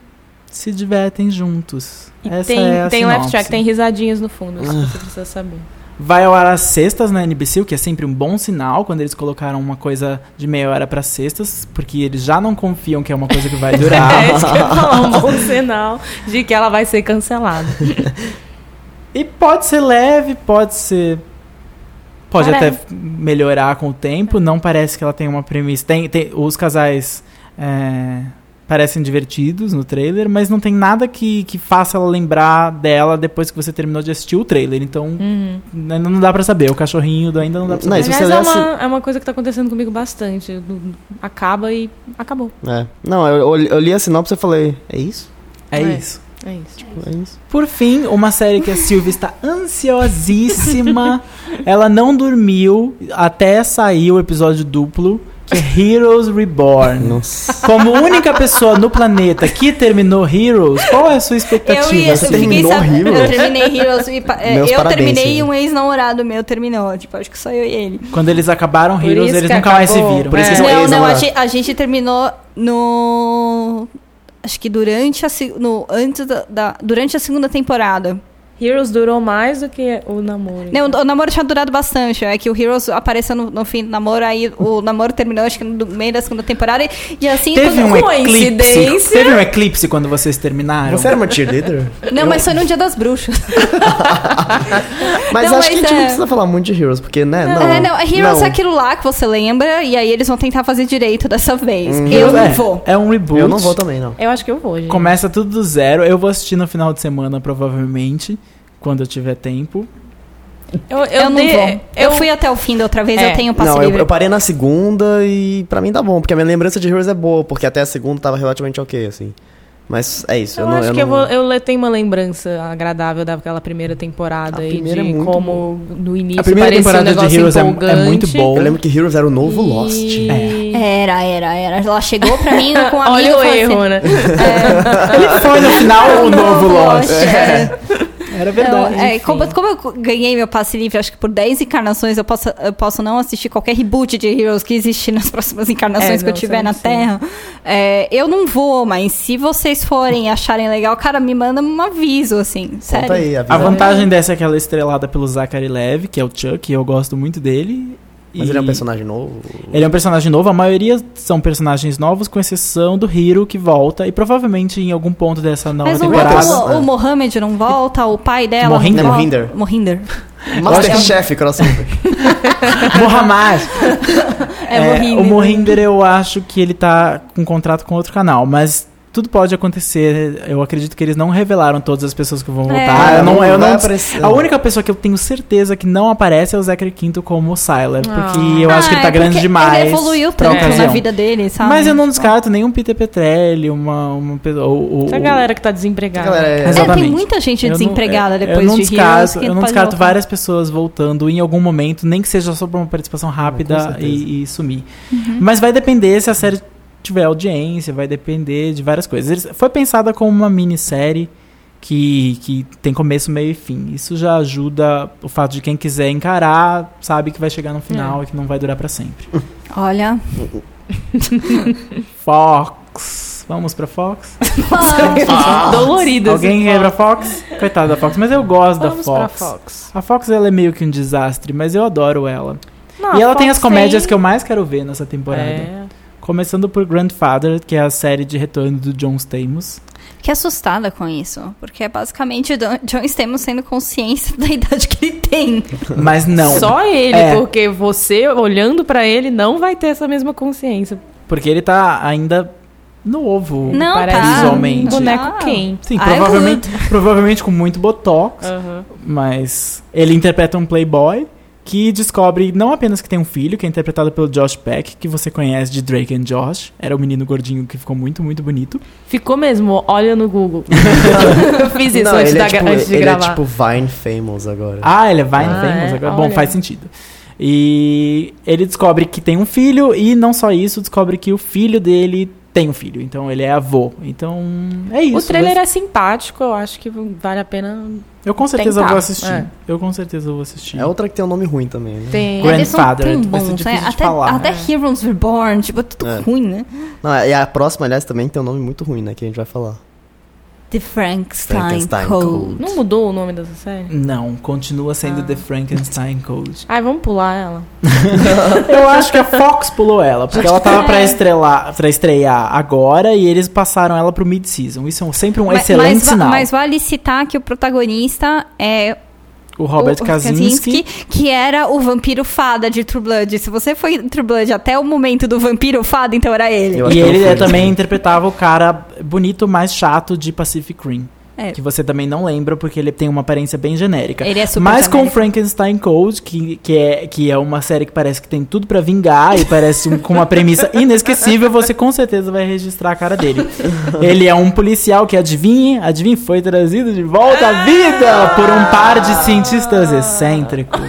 Speaker 4: se divertem juntos.
Speaker 2: E
Speaker 4: Essa
Speaker 2: tem,
Speaker 4: é a
Speaker 2: tem
Speaker 4: sinopse.
Speaker 2: Track, tem risadinhas no fundo, se você precisa saber.
Speaker 4: Vai ao ar às sextas na NBC, o que é sempre um bom sinal quando eles colocaram uma coisa de meia hora para sextas, porque eles já não confiam que é uma coisa que vai durar.
Speaker 2: É isso que eu falar, um bom sinal de que ela vai ser cancelada.
Speaker 4: E pode ser leve, pode ser. Pode
Speaker 2: Parece.
Speaker 4: até melhorar com o tempo, não parece que ela tem uma premissa. Tem, tem- os casais é, parecem divertidos no trailer, mas não tem nada que, que faça ela lembrar dela depois que você terminou de assistir o trailer. Então,
Speaker 2: Uhum.
Speaker 4: ainda não dá pra saber. O cachorrinho do ainda não dá pra
Speaker 5: Não,
Speaker 4: saber.
Speaker 5: se
Speaker 2: Aliás,
Speaker 5: você
Speaker 2: é
Speaker 5: lesse-
Speaker 2: uma, é uma coisa que tá acontecendo comigo bastante. Acaba e acabou.
Speaker 5: É. Não, eu, eu- li a sinopse e falei, é isso?
Speaker 4: É,
Speaker 2: É.
Speaker 4: isso.
Speaker 2: É isso.
Speaker 5: É isso.
Speaker 4: Por fim, uma série que a Silvia está ansiosíssima. ela não dormiu até sair o episódio duplo, que é Heroes Reborn.
Speaker 5: Nossa.
Speaker 4: Como única pessoa no planeta que terminou Heroes, qual é a sua expectativa?
Speaker 3: Eu, ia, eu
Speaker 5: Você terminou. Heroes?
Speaker 3: Eu terminei Heroes. E, é,
Speaker 5: Meus
Speaker 3: eu
Speaker 5: parabéns,
Speaker 3: terminei e um ex-namorado meu terminou. Tipo, acho que só eu e ele.
Speaker 4: Quando eles acabaram
Speaker 2: Por
Speaker 4: Heroes, eles nunca mais se
Speaker 2: acabou.
Speaker 4: viram.
Speaker 5: Por isso
Speaker 2: É.
Speaker 3: Não, não, a gente, a gente terminou no. Acho que durante a, no, antes da, da- durante a segunda temporada.
Speaker 2: Heroes durou mais do que o namoro.
Speaker 3: Não, o namoro tinha durado bastante. É que o Heroes apareceu no, no fim do namoro, aí o namoro terminou, acho que no meio da segunda temporada. E, e assim.
Speaker 4: Teve um eclipse.
Speaker 2: Coincidência.
Speaker 4: Teve um eclipse quando vocês terminaram?
Speaker 5: Você era uma cheerleader?
Speaker 3: Não, mas foi no dia das bruxas.
Speaker 5: Mas
Speaker 3: Não,
Speaker 5: acho que a
Speaker 3: mas
Speaker 5: gente não
Speaker 3: é-
Speaker 5: precisa falar muito de Heroes, porque, né? Não.
Speaker 3: é, não, Heroes
Speaker 5: não.
Speaker 3: é aquilo lá que você lembra, e aí eles vão tentar fazer direito dessa vez.
Speaker 5: Hum.
Speaker 3: eu não
Speaker 4: é,
Speaker 3: vou.
Speaker 4: É um reboot.
Speaker 5: Eu não vou também, não.
Speaker 2: Eu acho que eu vou, gente.
Speaker 4: Começa tudo do zero. Eu vou assistir no final de semana, provavelmente, quando eu tiver tempo.
Speaker 2: Eu, eu,
Speaker 3: Eu, não
Speaker 2: dei-
Speaker 3: vou. Eu, fui até o fim da outra vez,
Speaker 2: É.
Speaker 3: eu tenho passe
Speaker 5: Não, eu,
Speaker 3: livre.
Speaker 5: eu parei na segunda e pra mim tá bom, porque a minha lembrança de Heroes é boa, porque até a segunda tava relativamente ok, assim. Mas é isso.
Speaker 2: Eu,
Speaker 5: Eu, não,
Speaker 2: acho
Speaker 5: eu
Speaker 2: que eu,
Speaker 5: não-
Speaker 2: vou, eu tenho uma lembrança agradável daquela primeira temporada
Speaker 5: A
Speaker 2: aí
Speaker 5: primeira
Speaker 2: de
Speaker 5: é muito
Speaker 2: como no início
Speaker 4: A primeira
Speaker 2: parecia
Speaker 4: temporada
Speaker 2: um
Speaker 4: de Heroes é- é muito boa.
Speaker 5: Eu lembro que Heroes era o novo
Speaker 2: E-
Speaker 5: Lost.
Speaker 3: Era, era, era. Ela chegou pra mim com a
Speaker 2: Olha o erro, né?
Speaker 4: Ele foi no final o novo Lost.
Speaker 3: É.
Speaker 4: Era verdade.
Speaker 3: Não, é, como, como eu ganhei meu passe livre, acho que por 10 encarnações eu posso, eu posso não assistir qualquer reboot de Heroes que existir nas próximas encarnações
Speaker 2: É,
Speaker 3: que eu tiver na
Speaker 2: sim.
Speaker 3: Terra. É, eu não vou, mas se vocês forem e acharem legal, cara, me manda um aviso, assim. Sério.
Speaker 5: Aí,
Speaker 4: A vantagem dessa é que ela é estrelada pelo Zachary Levi, que é o Chuck, e eu gosto muito dele.
Speaker 5: Mas
Speaker 4: E
Speaker 5: ele é um personagem novo.
Speaker 4: Ele é um personagem novo, a maioria são personagens novos, com exceção do Hiro, que volta, e provavelmente em algum ponto dessa nova
Speaker 3: Mas não
Speaker 4: temporada.
Speaker 3: volta o, o Mohamed não volta, o pai dela
Speaker 4: Mohinder?
Speaker 3: não volta.
Speaker 5: Mohinder.
Speaker 3: Mohinder.
Speaker 5: Masterchef, crossover.
Speaker 4: Mohamed!
Speaker 3: É,
Speaker 4: É,
Speaker 3: Mohinder.
Speaker 4: o Mohinder eu acho que ele tá com contrato com outro canal, mas tudo pode acontecer. Eu acredito que eles não revelaram todas as pessoas que vão
Speaker 3: É.
Speaker 4: voltar. eu não, eu
Speaker 5: vai
Speaker 4: não,
Speaker 5: aparecer.
Speaker 4: a única pessoa que eu tenho certeza que não aparece é o Zachary Quinto como Sylar, porque eu acho que ele
Speaker 3: Ah,
Speaker 4: tá
Speaker 3: é
Speaker 4: grande demais.
Speaker 3: Ele evoluiu
Speaker 4: pra
Speaker 3: tanto na vida dele, sabe?
Speaker 4: Mas eu não descarto nenhum Peter Petrelli, uma, uma pessoa. ou- ou-
Speaker 2: Essa galera que tá desempregada.
Speaker 5: Galera, é-
Speaker 3: É,
Speaker 4: Exatamente.
Speaker 3: tem muita gente
Speaker 4: Eu
Speaker 3: desempregada
Speaker 4: eu-
Speaker 3: depois
Speaker 4: eu não
Speaker 3: de
Speaker 4: descarto,
Speaker 3: Heroes.
Speaker 4: Eu não descarto
Speaker 3: voltar.
Speaker 4: várias pessoas voltando em algum momento, nem que seja só por uma participação rápida e, e sumir.
Speaker 3: Uhum.
Speaker 4: Mas vai depender se a série tiver audiência, vai depender de várias coisas. Eles- Foi pensada como uma minissérie que, que tem começo, meio e fim. Isso já ajuda o fato de quem quiser encarar, sabe que vai chegar no final e que não vai durar pra sempre.
Speaker 3: Olha.
Speaker 4: Fox. Vamos pra Fox?
Speaker 2: Doloridas.
Speaker 4: Alguém quer ir pra Fox? Coitada da Fox, mas eu gosto
Speaker 2: Vamos
Speaker 4: da
Speaker 2: pra
Speaker 4: Fox.
Speaker 2: Fox.
Speaker 4: A Fox ela é meio que um desastre, mas eu adoro ela.
Speaker 2: Não,
Speaker 4: e ela tem
Speaker 2: Fox
Speaker 4: as comédias que eu mais quero ver nessa temporada.
Speaker 2: É.
Speaker 4: Começando por Grandfather, que é a série de retorno do John Stamos.
Speaker 3: Fiquei assustada com isso. Porque é basicamente John Stamos sendo consciência da idade que ele tem.
Speaker 4: Mas não.
Speaker 2: Só ele,
Speaker 4: É.
Speaker 2: porque você, olhando pra ele, não vai ter essa mesma consciência.
Speaker 4: Porque ele tá ainda novo.
Speaker 3: Não,
Speaker 2: Parece
Speaker 3: tá.
Speaker 4: visualmente.
Speaker 2: um boneco
Speaker 3: Ah.
Speaker 2: quem?
Speaker 4: Sim, provavelmente, provavelmente com muito botox.
Speaker 2: Aham.
Speaker 4: Mas ele interpreta um playboy que descobre não apenas que tem um filho, que é interpretado pelo Josh Peck, que você conhece de Drake and Josh. Era o menino gordinho que ficou muito, muito bonito.
Speaker 2: Ficou mesmo, olha no Google. eu fiz isso
Speaker 5: Não,
Speaker 2: antes,
Speaker 5: ele,
Speaker 2: da
Speaker 5: é tipo,
Speaker 2: antes de
Speaker 5: ele é
Speaker 2: gravar.
Speaker 5: tipo Vine Famous agora.
Speaker 4: Ah, ele é Vine
Speaker 2: Ah,
Speaker 4: Famous
Speaker 2: é?
Speaker 4: agora? Bom,
Speaker 2: Olha.
Speaker 4: faz sentido. E ele descobre que tem um filho e não só isso, descobre que o filho dele tem um filho. Então ele é avô. Então é isso.
Speaker 2: o trailer é simpático, eu acho que vale a pena.
Speaker 4: Eu com certeza
Speaker 2: tentar,
Speaker 4: vou assistir.
Speaker 2: é.
Speaker 4: Eu com certeza vou assistir.
Speaker 5: É outra que tem um nome ruim também, né?
Speaker 2: Tem.
Speaker 4: Grandfather, ser
Speaker 3: bons, né?
Speaker 4: de
Speaker 3: Até,
Speaker 4: falar.
Speaker 3: até Heroes Reborn, tipo, é tudo
Speaker 5: É.
Speaker 3: ruim, né?
Speaker 5: Não, e a próxima, aliás, também tem um nome muito ruim, né? Que a gente vai falar.
Speaker 3: The Frankenstein,
Speaker 5: Frankenstein
Speaker 3: Code.
Speaker 5: Code.
Speaker 2: Não mudou o nome dessa série?
Speaker 4: Não, continua sendo
Speaker 2: Ah.
Speaker 4: The Frankenstein Code.
Speaker 2: Ai, vamos pular ela.
Speaker 4: Eu acho que a Fox pulou ela, porque ela tava pra, estrelar, pra estrear agora e eles passaram ela pro mid-season. Isso é sempre um
Speaker 3: Ma-
Speaker 4: excelente
Speaker 3: mas,
Speaker 4: sinal.
Speaker 3: mas vale citar que o protagonista é
Speaker 4: O Robert
Speaker 3: o- o
Speaker 4: Kaczynski.
Speaker 3: que era o vampiro fada de True Blood. Se você foi em True Blood até o momento do vampiro fada, então era ele.
Speaker 4: E ele também interpretava o cara bonito, mais chato de Pacific Rim.
Speaker 3: É.
Speaker 4: Que você também não lembra, porque ele tem uma aparência bem genérica.
Speaker 3: Ele é super
Speaker 4: Mas com
Speaker 3: genérico.
Speaker 4: Frankenstein Code, que, que, é, que é uma série que parece que tem tudo pra vingar e parece um- com uma premissa inesquecível, você com certeza vai registrar a cara dele. Ele é um policial que, adivinhe, adivinhe, foi trazido de volta à vida por um par de cientistas excêntricos.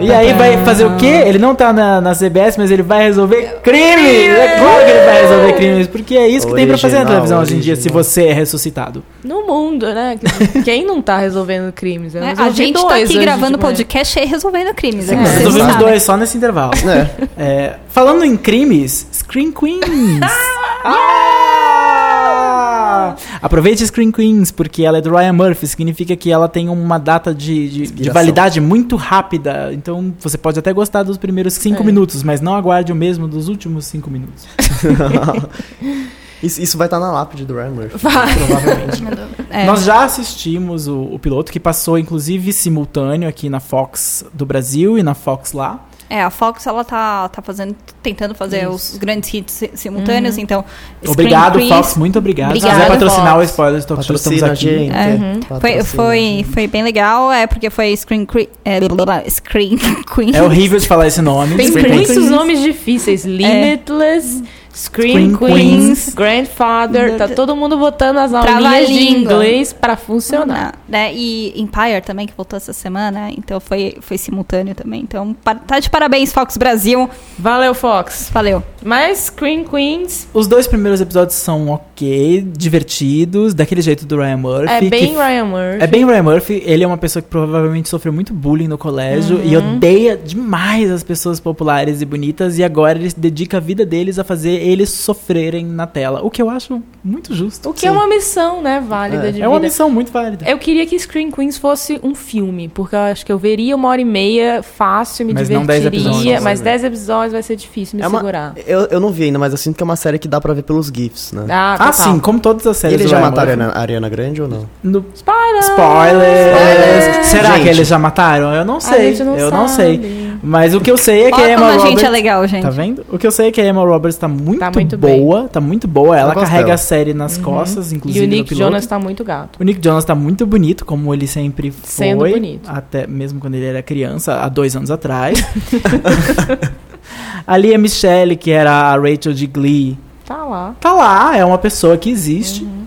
Speaker 4: E aí vai fazer o quê? Ele não tá na, na CBS, mas ele vai resolver crimes! É claro que ele vai resolver crimes, porque é isso que tem pra fazer na
Speaker 5: Original,
Speaker 4: televisão hoje em dia, se
Speaker 5: original.
Speaker 4: você é ressuscitado.
Speaker 2: No mundo, né? Quem não tá resolvendo crimes?
Speaker 3: Né?
Speaker 2: resolvi
Speaker 3: A gente tá
Speaker 2: dois
Speaker 3: aqui
Speaker 2: hoje
Speaker 3: gravando podcast e resolvendo crimes.
Speaker 4: Sim,
Speaker 3: é,
Speaker 4: resolvemos
Speaker 3: sabem.
Speaker 4: dois só nesse intervalo.
Speaker 5: É.
Speaker 4: É, falando em crimes, Screen Queens! Ah! Aproveite Screen Queens, porque ela é do Ryan Murphy, significa que ela tem uma data de, de, de validade muito rápida. Então você pode até gostar dos primeiros cinco
Speaker 2: É.
Speaker 4: minutos, mas não aguarde o mesmo dos últimos cinco minutos.
Speaker 5: Isso, isso vai estar na lápide do Ryan Murphy.
Speaker 4: Provavelmente.
Speaker 3: É.
Speaker 4: Nós já assistimos o, o piloto, que passou inclusive simultâneo aqui na Fox do Brasil e na Fox lá.
Speaker 3: É, a Fox ela tá, tá fazendo, tentando fazer os grandes hits si- simultâneos, então. Screen
Speaker 4: Obrigado, Fox, muito obrigado. Se
Speaker 3: Obrigada,
Speaker 4: quiser patrocinar
Speaker 2: Fox.
Speaker 4: o Spoilers Talk Show, estamos aqui.
Speaker 5: gente.
Speaker 3: É. Foi, foi, foi bem legal, é porque foi Screen, Cre- é, blá, blá, blá, Screen Queen.
Speaker 4: É horrível de falar esse nome.
Speaker 2: Tem
Speaker 4: Screen
Speaker 2: muitos nomes difíceis. Limitless, Screen,
Speaker 4: Screen
Speaker 2: Queens, Grandfather. Tá todo mundo botando as aulinhas de inglês pra funcionar.
Speaker 3: Né? E Empire também, que voltou essa semana, então foi, foi simultâneo também. Então, tá de parabéns, Fox Brasil.
Speaker 2: Valeu, Fox.
Speaker 3: Valeu.
Speaker 2: Mas Screen Queens
Speaker 4: Os dois primeiros episódios são ok, divertidos, daquele jeito do Ryan Murphy.
Speaker 2: é
Speaker 4: que
Speaker 2: bem
Speaker 4: f-
Speaker 2: Ryan Murphy.
Speaker 4: É bem Ryan Murphy, ele é uma pessoa que provavelmente sofreu muito bullying no colégio e
Speaker 2: Uhum.
Speaker 4: odeia demais as pessoas populares e bonitas e agora ele dedica a vida deles a fazer eles sofrerem na tela, o que eu acho muito justo.
Speaker 2: O que é uma missão, né, válida
Speaker 5: É.
Speaker 2: de
Speaker 4: É uma
Speaker 2: vida.
Speaker 4: missão muito válida.
Speaker 2: Eu queria que Screen Queens fosse um filme, porque eu acho que eu veria uma hora e meia fácil, me
Speaker 4: Mas não dez
Speaker 2: divertiria,
Speaker 4: episódios,
Speaker 2: mas
Speaker 5: né?
Speaker 2: 10 episódios vai ser difícil me
Speaker 5: É uma-
Speaker 2: segurar.
Speaker 5: Eu, eu não vi ainda, mas eu sinto que é uma série que dá pra ver pelos GIFs, né?
Speaker 2: Ah,
Speaker 4: Ah,
Speaker 2: total.
Speaker 4: sim, como todas as
Speaker 5: E
Speaker 4: séries
Speaker 5: eles já mataram a. Ariana, a Ariana Grande ou não?
Speaker 4: No-
Speaker 2: Spoiler!
Speaker 4: Spoilers! Será
Speaker 5: Gente.
Speaker 4: que eles já mataram? Eu não
Speaker 2: A
Speaker 4: sei.
Speaker 2: gente não
Speaker 4: eu não
Speaker 2: sabe.
Speaker 4: sei. Mas o que eu sei é que a
Speaker 3: Olha
Speaker 4: Emma
Speaker 3: como a
Speaker 4: Roberts.
Speaker 3: gente é legal, gente.
Speaker 4: Tá vendo? O que eu sei é que a Emma Roberts tá muito,
Speaker 2: Tá muito bem.
Speaker 4: boa. Tá muito boa. Ela
Speaker 5: Eu
Speaker 4: carrega
Speaker 5: dela.
Speaker 4: a série nas costas,
Speaker 2: E
Speaker 4: inclusive.
Speaker 2: o
Speaker 4: no
Speaker 2: Nick. Jonas tá muito gato.
Speaker 4: O Nick Jonas tá muito bonito, como ele sempre foi.
Speaker 2: Sendo bonito.
Speaker 4: Até mesmo quando ele era criança, há dois anos atrás. Ali a Michelle, que era a Rachel de Glee,
Speaker 2: Tá lá.
Speaker 4: tá lá, é uma pessoa que existe.
Speaker 2: Uhum.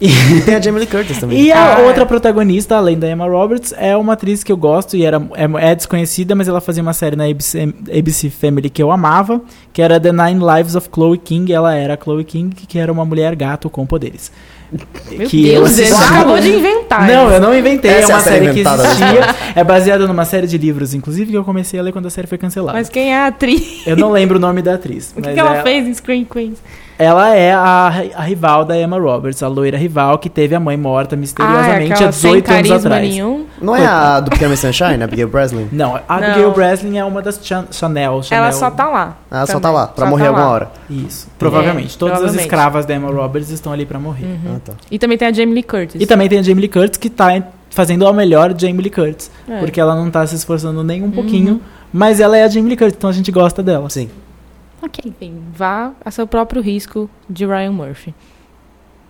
Speaker 5: E tem a Jamie Lee Curtis também.
Speaker 4: E a
Speaker 2: Ah, é.
Speaker 4: outra protagonista, além da Emma Roberts, é uma atriz que eu gosto e era, é, é desconhecida, mas ela fazia uma série na ABC, ABC Family que eu amava, que era The Nine Lives of Chloe King. Ela era a Chloe King, que era uma mulher gato com poderes.
Speaker 2: Meu
Speaker 4: que eu
Speaker 2: Deus,
Speaker 4: assisti-
Speaker 2: você acabou de inventar.
Speaker 4: Não,
Speaker 2: isso.
Speaker 4: eu não inventei,
Speaker 5: Essa
Speaker 4: é
Speaker 5: é
Speaker 4: uma
Speaker 5: a série
Speaker 4: série que
Speaker 5: da
Speaker 4: existia. É baseada numa série de livros, inclusive, que eu comecei a ler quando a série foi cancelada.
Speaker 2: Mas quem é a atriz?
Speaker 4: Eu não lembro o nome da atriz.
Speaker 2: O que,
Speaker 4: mas
Speaker 2: que ela
Speaker 4: é-
Speaker 2: fez em Screen Queens?
Speaker 4: Ela é a, a rival da Emma Roberts, a loira rival que teve a mãe morta
Speaker 2: Ah,
Speaker 4: misteriosamente há
Speaker 2: aquela sem
Speaker 4: 18 anos
Speaker 2: carisma
Speaker 4: atrás.
Speaker 2: nenhum.
Speaker 5: Não é a do Pequeno Miss Sunshine, a Abigail Breslin?
Speaker 4: Não, a
Speaker 2: Não.
Speaker 4: Abigail Breslin é uma das Chan- Chanel, Chanel.
Speaker 2: Ela só tá lá.
Speaker 5: Ah, só
Speaker 2: Também.
Speaker 5: tá lá, pra
Speaker 2: Só
Speaker 5: morrer
Speaker 2: tá
Speaker 5: alguma
Speaker 2: lá.
Speaker 5: hora.
Speaker 4: Isso, provavelmente. Todas
Speaker 2: provavelmente.
Speaker 4: as escravas da Emma Roberts estão ali pra morrer.
Speaker 2: Uhum.
Speaker 5: Ah, tá.
Speaker 2: E também tem a Jamie Lee Curtis.
Speaker 4: E também tem a Jamie Lee Curtis, que tá fazendo a melhor Jamie Lee Curtis.
Speaker 2: É.
Speaker 4: Porque ela não tá se esforçando nem um
Speaker 2: Uhum.
Speaker 4: pouquinho, mas ela é a Jamie Lee Curtis, então a gente gosta dela.
Speaker 5: Sim.
Speaker 3: Ok.
Speaker 2: Enfim, vá a seu próprio risco de Ryan Murphy.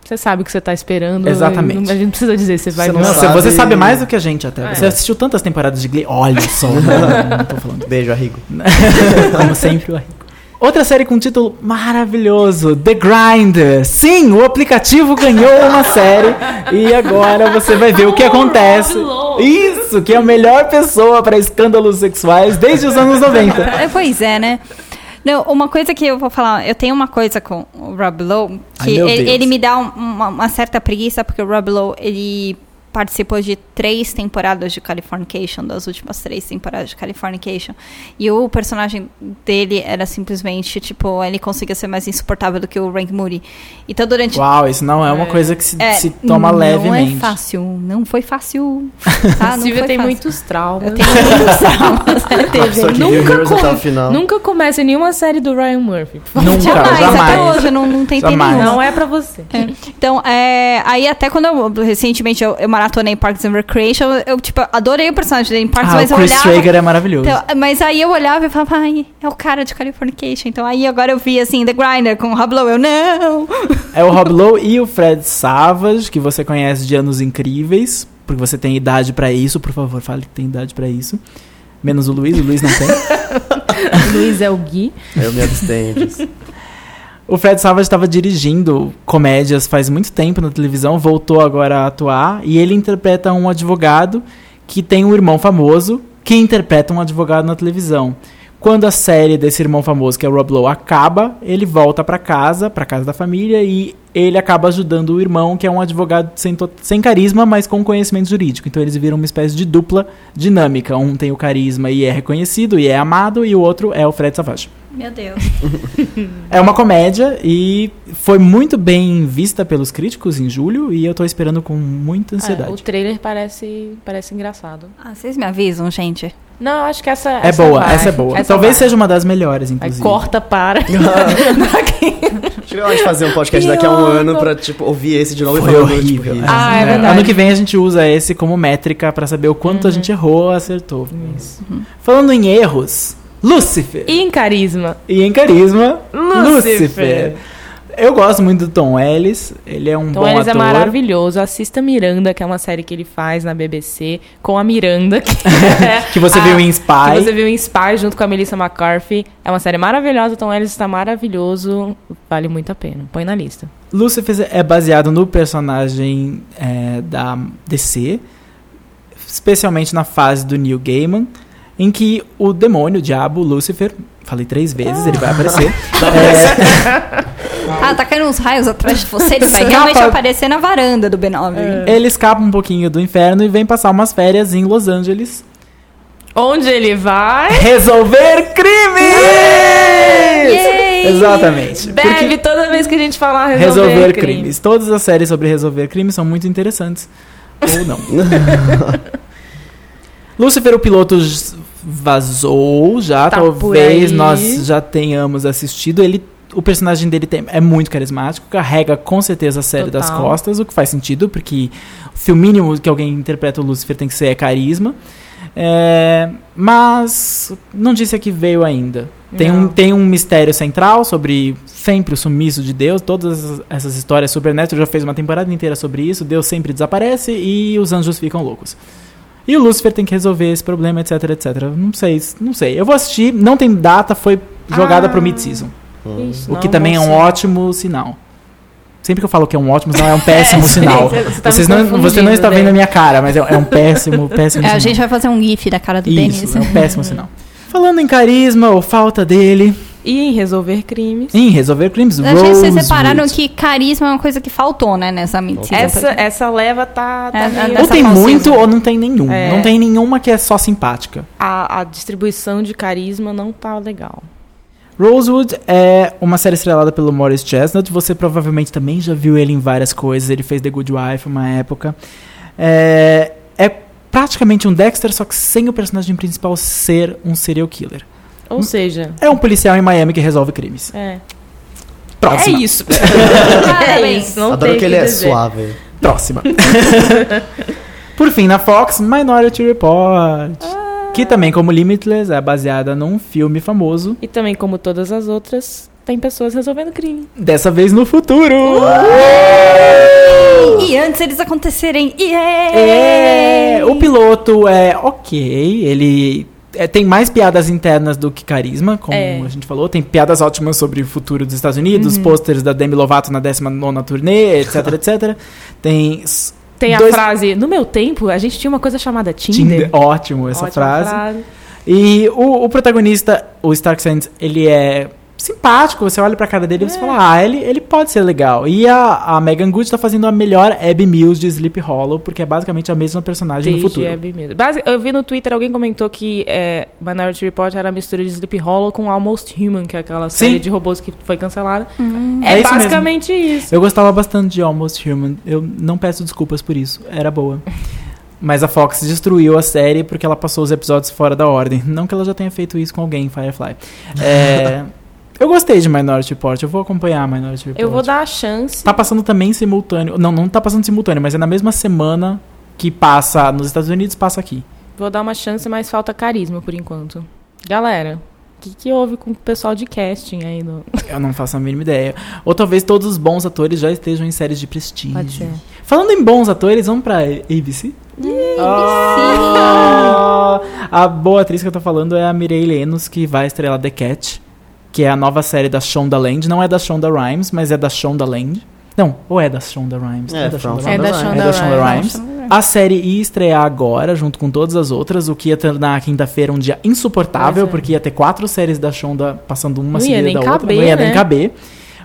Speaker 2: Você sabe o que você tá esperando.
Speaker 4: Exatamente.
Speaker 2: não- A gente não precisa dizer, você vai
Speaker 5: Você Não, sabe-
Speaker 4: você sabe mais do que a gente até.
Speaker 2: É.
Speaker 4: Você assistiu tantas temporadas de Glee. Olha só, não, não tô falando.
Speaker 5: Beijo, Arrigo.
Speaker 4: Como sempre, o Arrigo. Outra série com um título maravilhoso, The Grinder. Sim, o aplicativo ganhou uma série e agora você vai ver o que acontece. Isso, que é a melhor pessoa para escândalos sexuais desde os anos 90.
Speaker 3: É, pois é, né? Não, uma coisa que eu vou falar, eu tenho uma coisa com o Rob Lowe,
Speaker 4: Ai,
Speaker 3: que
Speaker 4: meu
Speaker 3: ele, ele me dá um- uma, uma certa preguiça, porque o Rob Lowe, ele participou de três temporadas de Californication, das últimas três temporadas de Californication, e o personagem dele era simplesmente, tipo, ele conseguia ser mais insuportável do que o Rank Moody. Então, durante...
Speaker 4: Uau, isso não é uma coisa que se,
Speaker 3: É,
Speaker 4: se toma
Speaker 3: não
Speaker 4: levemente.
Speaker 3: é fácil, não foi fácil. Tá? Não
Speaker 2: Silvia
Speaker 3: foi
Speaker 2: tem
Speaker 3: fácil.
Speaker 2: muitos traumas.
Speaker 3: Eu tenho muitos traumas.
Speaker 5: Viu
Speaker 2: Nunca
Speaker 5: até
Speaker 2: com-
Speaker 5: o final.
Speaker 2: Nunca comece nenhuma série do Ryan Murphy.
Speaker 4: Nunca,
Speaker 3: Jamais,
Speaker 4: jamais.
Speaker 3: até hoje não, não tentei
Speaker 4: Jamais.
Speaker 3: nenhuma.
Speaker 2: Não é pra você.
Speaker 3: Então, é, aí até quando eu, recentemente eu, eu maratonei Parks and Recreation, eu, eu, tipo, adorei o personagem dele em Parks,
Speaker 4: Ah,
Speaker 3: mas
Speaker 4: o
Speaker 3: eu
Speaker 4: Chris
Speaker 3: olhava...
Speaker 4: Traeger é maravilhoso.
Speaker 3: Então, mas aí eu olhava e falava, ai, é o cara de Californication. Então aí agora eu vi, assim, The Grinder com o Rob Lowe. Eu, não!
Speaker 4: É o Rob Lowe e o Fred Savage, que você conhece de Anos Incríveis, porque você tem idade pra isso. Por favor, fale que tem idade pra isso. Menos o Luiz, o Luiz não tem.
Speaker 2: Luiz é o Gui.
Speaker 5: Eu me abstenho disso.
Speaker 4: O Fred Savage estava dirigindo comédias faz muito tempo na televisão, voltou agora a atuar e ele interpreta um advogado que tem um irmão famoso que interpreta um advogado na televisão. Quando a série desse irmão famoso, que é o Rob Lowe, acaba, ele volta para casa, para casa da família e ele acaba ajudando o irmão, que é um advogado sem, sem carisma, mas com conhecimento jurídico. Então eles viram uma espécie de dupla dinâmica. Um tem o carisma e é reconhecido e é amado, e o outro é o Fred Savage.
Speaker 3: Meu Deus.
Speaker 4: É uma comédia e foi muito bem vista pelos críticos em julho e eu tô esperando com muita
Speaker 2: É, o
Speaker 4: ansiedade.
Speaker 2: trailer parece, parece engraçado.
Speaker 3: Ah, vocês me avisam, gente.
Speaker 2: Não, eu acho que essa.
Speaker 4: é
Speaker 2: essa
Speaker 4: boa,
Speaker 2: vai.
Speaker 4: essa é boa.
Speaker 2: Essa
Speaker 4: Talvez
Speaker 2: vai.
Speaker 4: seja uma das melhores,
Speaker 2: Aí
Speaker 4: inclusive.
Speaker 2: corta para.
Speaker 5: Acho que a gente fazer um podcast daqui a um ano pra, tipo, ouvir esse de novo
Speaker 4: Foi
Speaker 5: e falar
Speaker 4: horrível.
Speaker 5: Tipo,
Speaker 2: Ah, é
Speaker 4: É,
Speaker 2: verdade.
Speaker 4: Ano que vem a gente usa esse como métrica pra saber o quanto a gente errou ou acertou. Falando em erros, Lúcifer.
Speaker 2: E em carisma?
Speaker 4: E em carisma,
Speaker 2: Lúcifer.
Speaker 4: Lúcifer. Eu gosto muito do Tom Ellis, ele é um
Speaker 2: Então
Speaker 4: bom
Speaker 2: eles é
Speaker 4: ator.
Speaker 2: maravilhoso. Assista Miranda, que é uma série que ele faz na BBC, com a Miranda, que, é
Speaker 4: Que você
Speaker 2: a-
Speaker 4: viu em Spy.
Speaker 2: Que você viu em Spy junto com a Melissa McCarthy. É uma série maravilhosa, Tom Ellis está maravilhoso. Vale muito a pena. Põe na lista.
Speaker 4: Lucifer é baseado no personagem é, da DC, especialmente na fase do Neil Gaiman, em que o demônio, o diabo, Lucifer, falei três vezes, ele vai aparecer. é,
Speaker 3: Ah, tá caindo uns raios atrás de você. Ele vai realmente aparecer na varanda do B9.
Speaker 4: ele escapa um pouquinho do inferno e vem passar umas férias em Los Angeles.
Speaker 2: Onde ele vai?
Speaker 4: Resolver crimes!
Speaker 3: Yay!
Speaker 4: Exatamente. Porque
Speaker 2: toda vez que a gente falar resolver,
Speaker 4: resolver
Speaker 2: crime.
Speaker 4: crimes. Todas as séries sobre resolver crimes são muito interessantes. Ou não. Lúcifer, o piloto vazou já.
Speaker 2: Tá
Speaker 4: talvez nós já tenhamos assistido. Ele, o personagem dele tem- é muito carismático, carrega com certeza a série das
Speaker 2: Total.
Speaker 4: costas, o que faz sentido, porque se o mínimo que alguém interpreta o Lúcifer tem que ser é carisma. É, mas não disse a que veio ainda. Tem um, tem um mistério central sobre sempre o sumiço de Deus. Todas essas- histórias Supernatural já fez uma temporada inteira sobre isso. Deus sempre desaparece e os anjos ficam loucos. E o Lúcifer tem que resolver esse problema, etc, etc. Não sei, não sei. Eu vou assistir, não tem data, foi jogada
Speaker 2: Ah.
Speaker 4: pro mid-season.
Speaker 2: Ixi,
Speaker 4: O
Speaker 2: não,
Speaker 4: que também é um ótimo sinal. Sempre que eu falo que é um ótimo sinal, é um péssimo
Speaker 2: É,
Speaker 4: sinal.
Speaker 2: você- você tá
Speaker 4: Vocês não, você não
Speaker 2: confundindo,
Speaker 4: está vendo
Speaker 2: né?
Speaker 4: a minha cara, mas é, é um péssimo, péssimo
Speaker 3: É,
Speaker 4: sinal.
Speaker 3: a gente vai fazer um gif da cara do
Speaker 4: Isso,
Speaker 3: Denis.
Speaker 4: é um péssimo sinal. Falando em carisma ou falta dele,
Speaker 2: E em resolver crimes.
Speaker 4: em resolver crimes,
Speaker 3: A gente, vocês separaram que carisma é uma coisa que faltou, né, nessa mentira.
Speaker 2: Essa, essa leva tá, tá
Speaker 3: É,
Speaker 2: meio-
Speaker 4: Ou tem
Speaker 3: falsismo.
Speaker 4: muito ou não tem nenhum.
Speaker 2: É.
Speaker 4: Não tem nenhuma que é só simpática.
Speaker 2: a, a distribuição de carisma não tá legal.
Speaker 4: Rosewood é uma série estrelada pelo Morris Chestnut. Você provavelmente também já viu ele em várias coisas. Ele fez The Good Wife uma época. É, é praticamente um Dexter, só que sem o personagem principal ser um serial killer.
Speaker 2: Ou seja,
Speaker 4: É um policial em Miami que resolve crimes.
Speaker 2: é.
Speaker 4: Próxima.
Speaker 2: É isso.
Speaker 3: Parabéns.
Speaker 2: Não
Speaker 5: Adoro que ele é
Speaker 2: dizer.
Speaker 5: suave.
Speaker 4: Próxima. Por fim, na Fox, Minority Report. Que também, como Limitless, é baseada num filme famoso.
Speaker 2: E também, como todas as outras, tem pessoas resolvendo crime.
Speaker 4: Dessa vez no futuro.
Speaker 3: E antes eles acontecerem.
Speaker 4: É,
Speaker 3: É,
Speaker 4: o piloto é ok, ele é, tem mais piadas internas do que carisma, como
Speaker 2: É.
Speaker 4: a gente falou. Tem piadas ótimas sobre o futuro dos Estados Unidos, pôsteres da Demi Lovato na 19 turnê, etc, etc. Tem
Speaker 2: Tem a
Speaker 4: Dois-
Speaker 2: frase, no meu tempo, a gente tinha uma coisa chamada Tinder.
Speaker 4: Tinder. Ótimo essa
Speaker 2: Ótima
Speaker 4: frase. E o, o protagonista, o Stark Sands, ele é simpático. Você olha pra cara dele e
Speaker 2: É.
Speaker 4: você fala, ah, ele, ele pode ser legal. E a, a Megan Good tá fazendo a melhor Abby Mills de Sleep Hollow, porque é basicamente a mesma personagem no
Speaker 2: Desde
Speaker 4: futuro.
Speaker 2: Abby mesmo. Basi- Eu vi no Twitter, alguém comentou que é, Minority Report era a mistura de Sleep Hollow com Almost Human, que é aquela série
Speaker 4: Sim.
Speaker 2: de robôs que foi cancelada.
Speaker 4: É
Speaker 2: É,
Speaker 4: isso
Speaker 2: basicamente isso.
Speaker 4: Eu gostava bastante de Almost Human. Eu não peço desculpas por isso. Era boa. Mas a Fox destruiu a série porque ela passou os episódios fora da ordem. Não que ela já tenha feito isso com alguém em Firefly. É, eu gostei de Minority Report. Eu vou acompanhar Minority Report.
Speaker 2: Eu vou dar a chance.
Speaker 4: Tá passando também simultâneo. Não, não tá passando simultâneo, mas é na mesma semana que passa nos Estados Unidos passa aqui.
Speaker 2: Vou dar uma chance, mas falta carisma por enquanto. Galera, o que, que houve com o pessoal de casting aí? No...
Speaker 4: Eu não faço a mínima ideia. Ou talvez todos os bons atores já estejam em séries de prestígio.
Speaker 2: Pode ser.
Speaker 4: Falando em bons atores, vamos pra ABC? Ah, a boa atriz que eu tô falando é a Mireille Enos, que vai estrelar The Cat, que é a nova série da Shonda Land. Não é da Shonda Rhimes, mas é da Shonda Land. Não, ou é da Shonda Rhimes?
Speaker 5: É,
Speaker 4: da
Speaker 5: from
Speaker 4: Shonda
Speaker 2: É da. Shonda
Speaker 4: É da Shonda
Speaker 2: Rhimes.
Speaker 4: Rhimes. A série ia estrear agora, junto com todas as outras, o que ia tornar a quinta-feira um dia insuportável,
Speaker 2: é.
Speaker 4: porque ia ter quatro séries da Shonda passando uma
Speaker 2: Não
Speaker 4: seguida da outra.
Speaker 2: caber,
Speaker 4: não ia nem
Speaker 2: né?
Speaker 4: caber.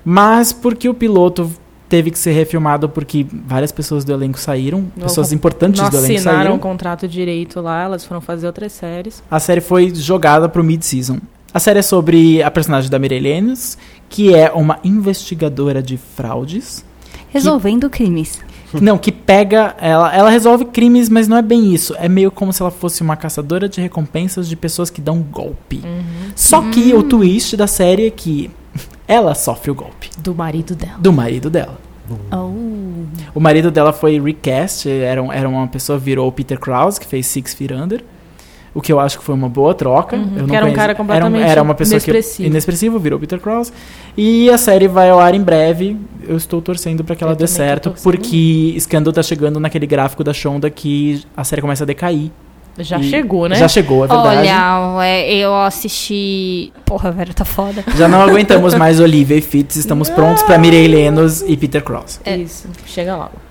Speaker 4: Mas porque o piloto teve que ser refilmado porque várias pessoas do elenco saíram,
Speaker 2: Não,
Speaker 4: pessoas importantes do elenco
Speaker 2: assinaram
Speaker 4: saíram.
Speaker 2: o contrato direito lá, elas foram fazer outras séries.
Speaker 4: A série foi jogada pro mid-season. A série é sobre a personagem da Mireille Enos, que é uma investigadora de fraudes.
Speaker 3: Resolvendo crimes.
Speaker 4: Não, que pega. Ela, ela resolve crimes, mas não é bem isso. É meio como se ela fosse uma caçadora de recompensas de pessoas que dão golpe. Só que o twist da série é que ela sofre o golpe
Speaker 2: Do marido dela.
Speaker 4: do marido dela.
Speaker 3: Oh.
Speaker 4: O marido dela foi recast, era, era uma pessoa, virou o Peter Krause, que fez Six Feet Under. O que eu acho que foi uma boa troca.
Speaker 2: Uhum,
Speaker 4: Eu não
Speaker 2: que era um cara completamente
Speaker 4: era, era uma pessoa
Speaker 2: inexpressivo.
Speaker 4: que inexpressivo, virou Peter Krause. E a série vai ao ar em breve. Eu estou torcendo para que ela
Speaker 2: Eu
Speaker 4: dê certo, porque Scandal tá chegando naquele gráfico da Shonda que a série começa a decair.
Speaker 2: Já
Speaker 4: E-
Speaker 2: chegou, né?
Speaker 4: Já chegou, é verdade.
Speaker 3: Olha, é, eu assisti. Porra, velho, tá foda.
Speaker 4: Já não aguentamos mais Olivia e Fitz, estamos prontos para Mireille Lenos e Peter Krause.
Speaker 2: Isso, chega logo.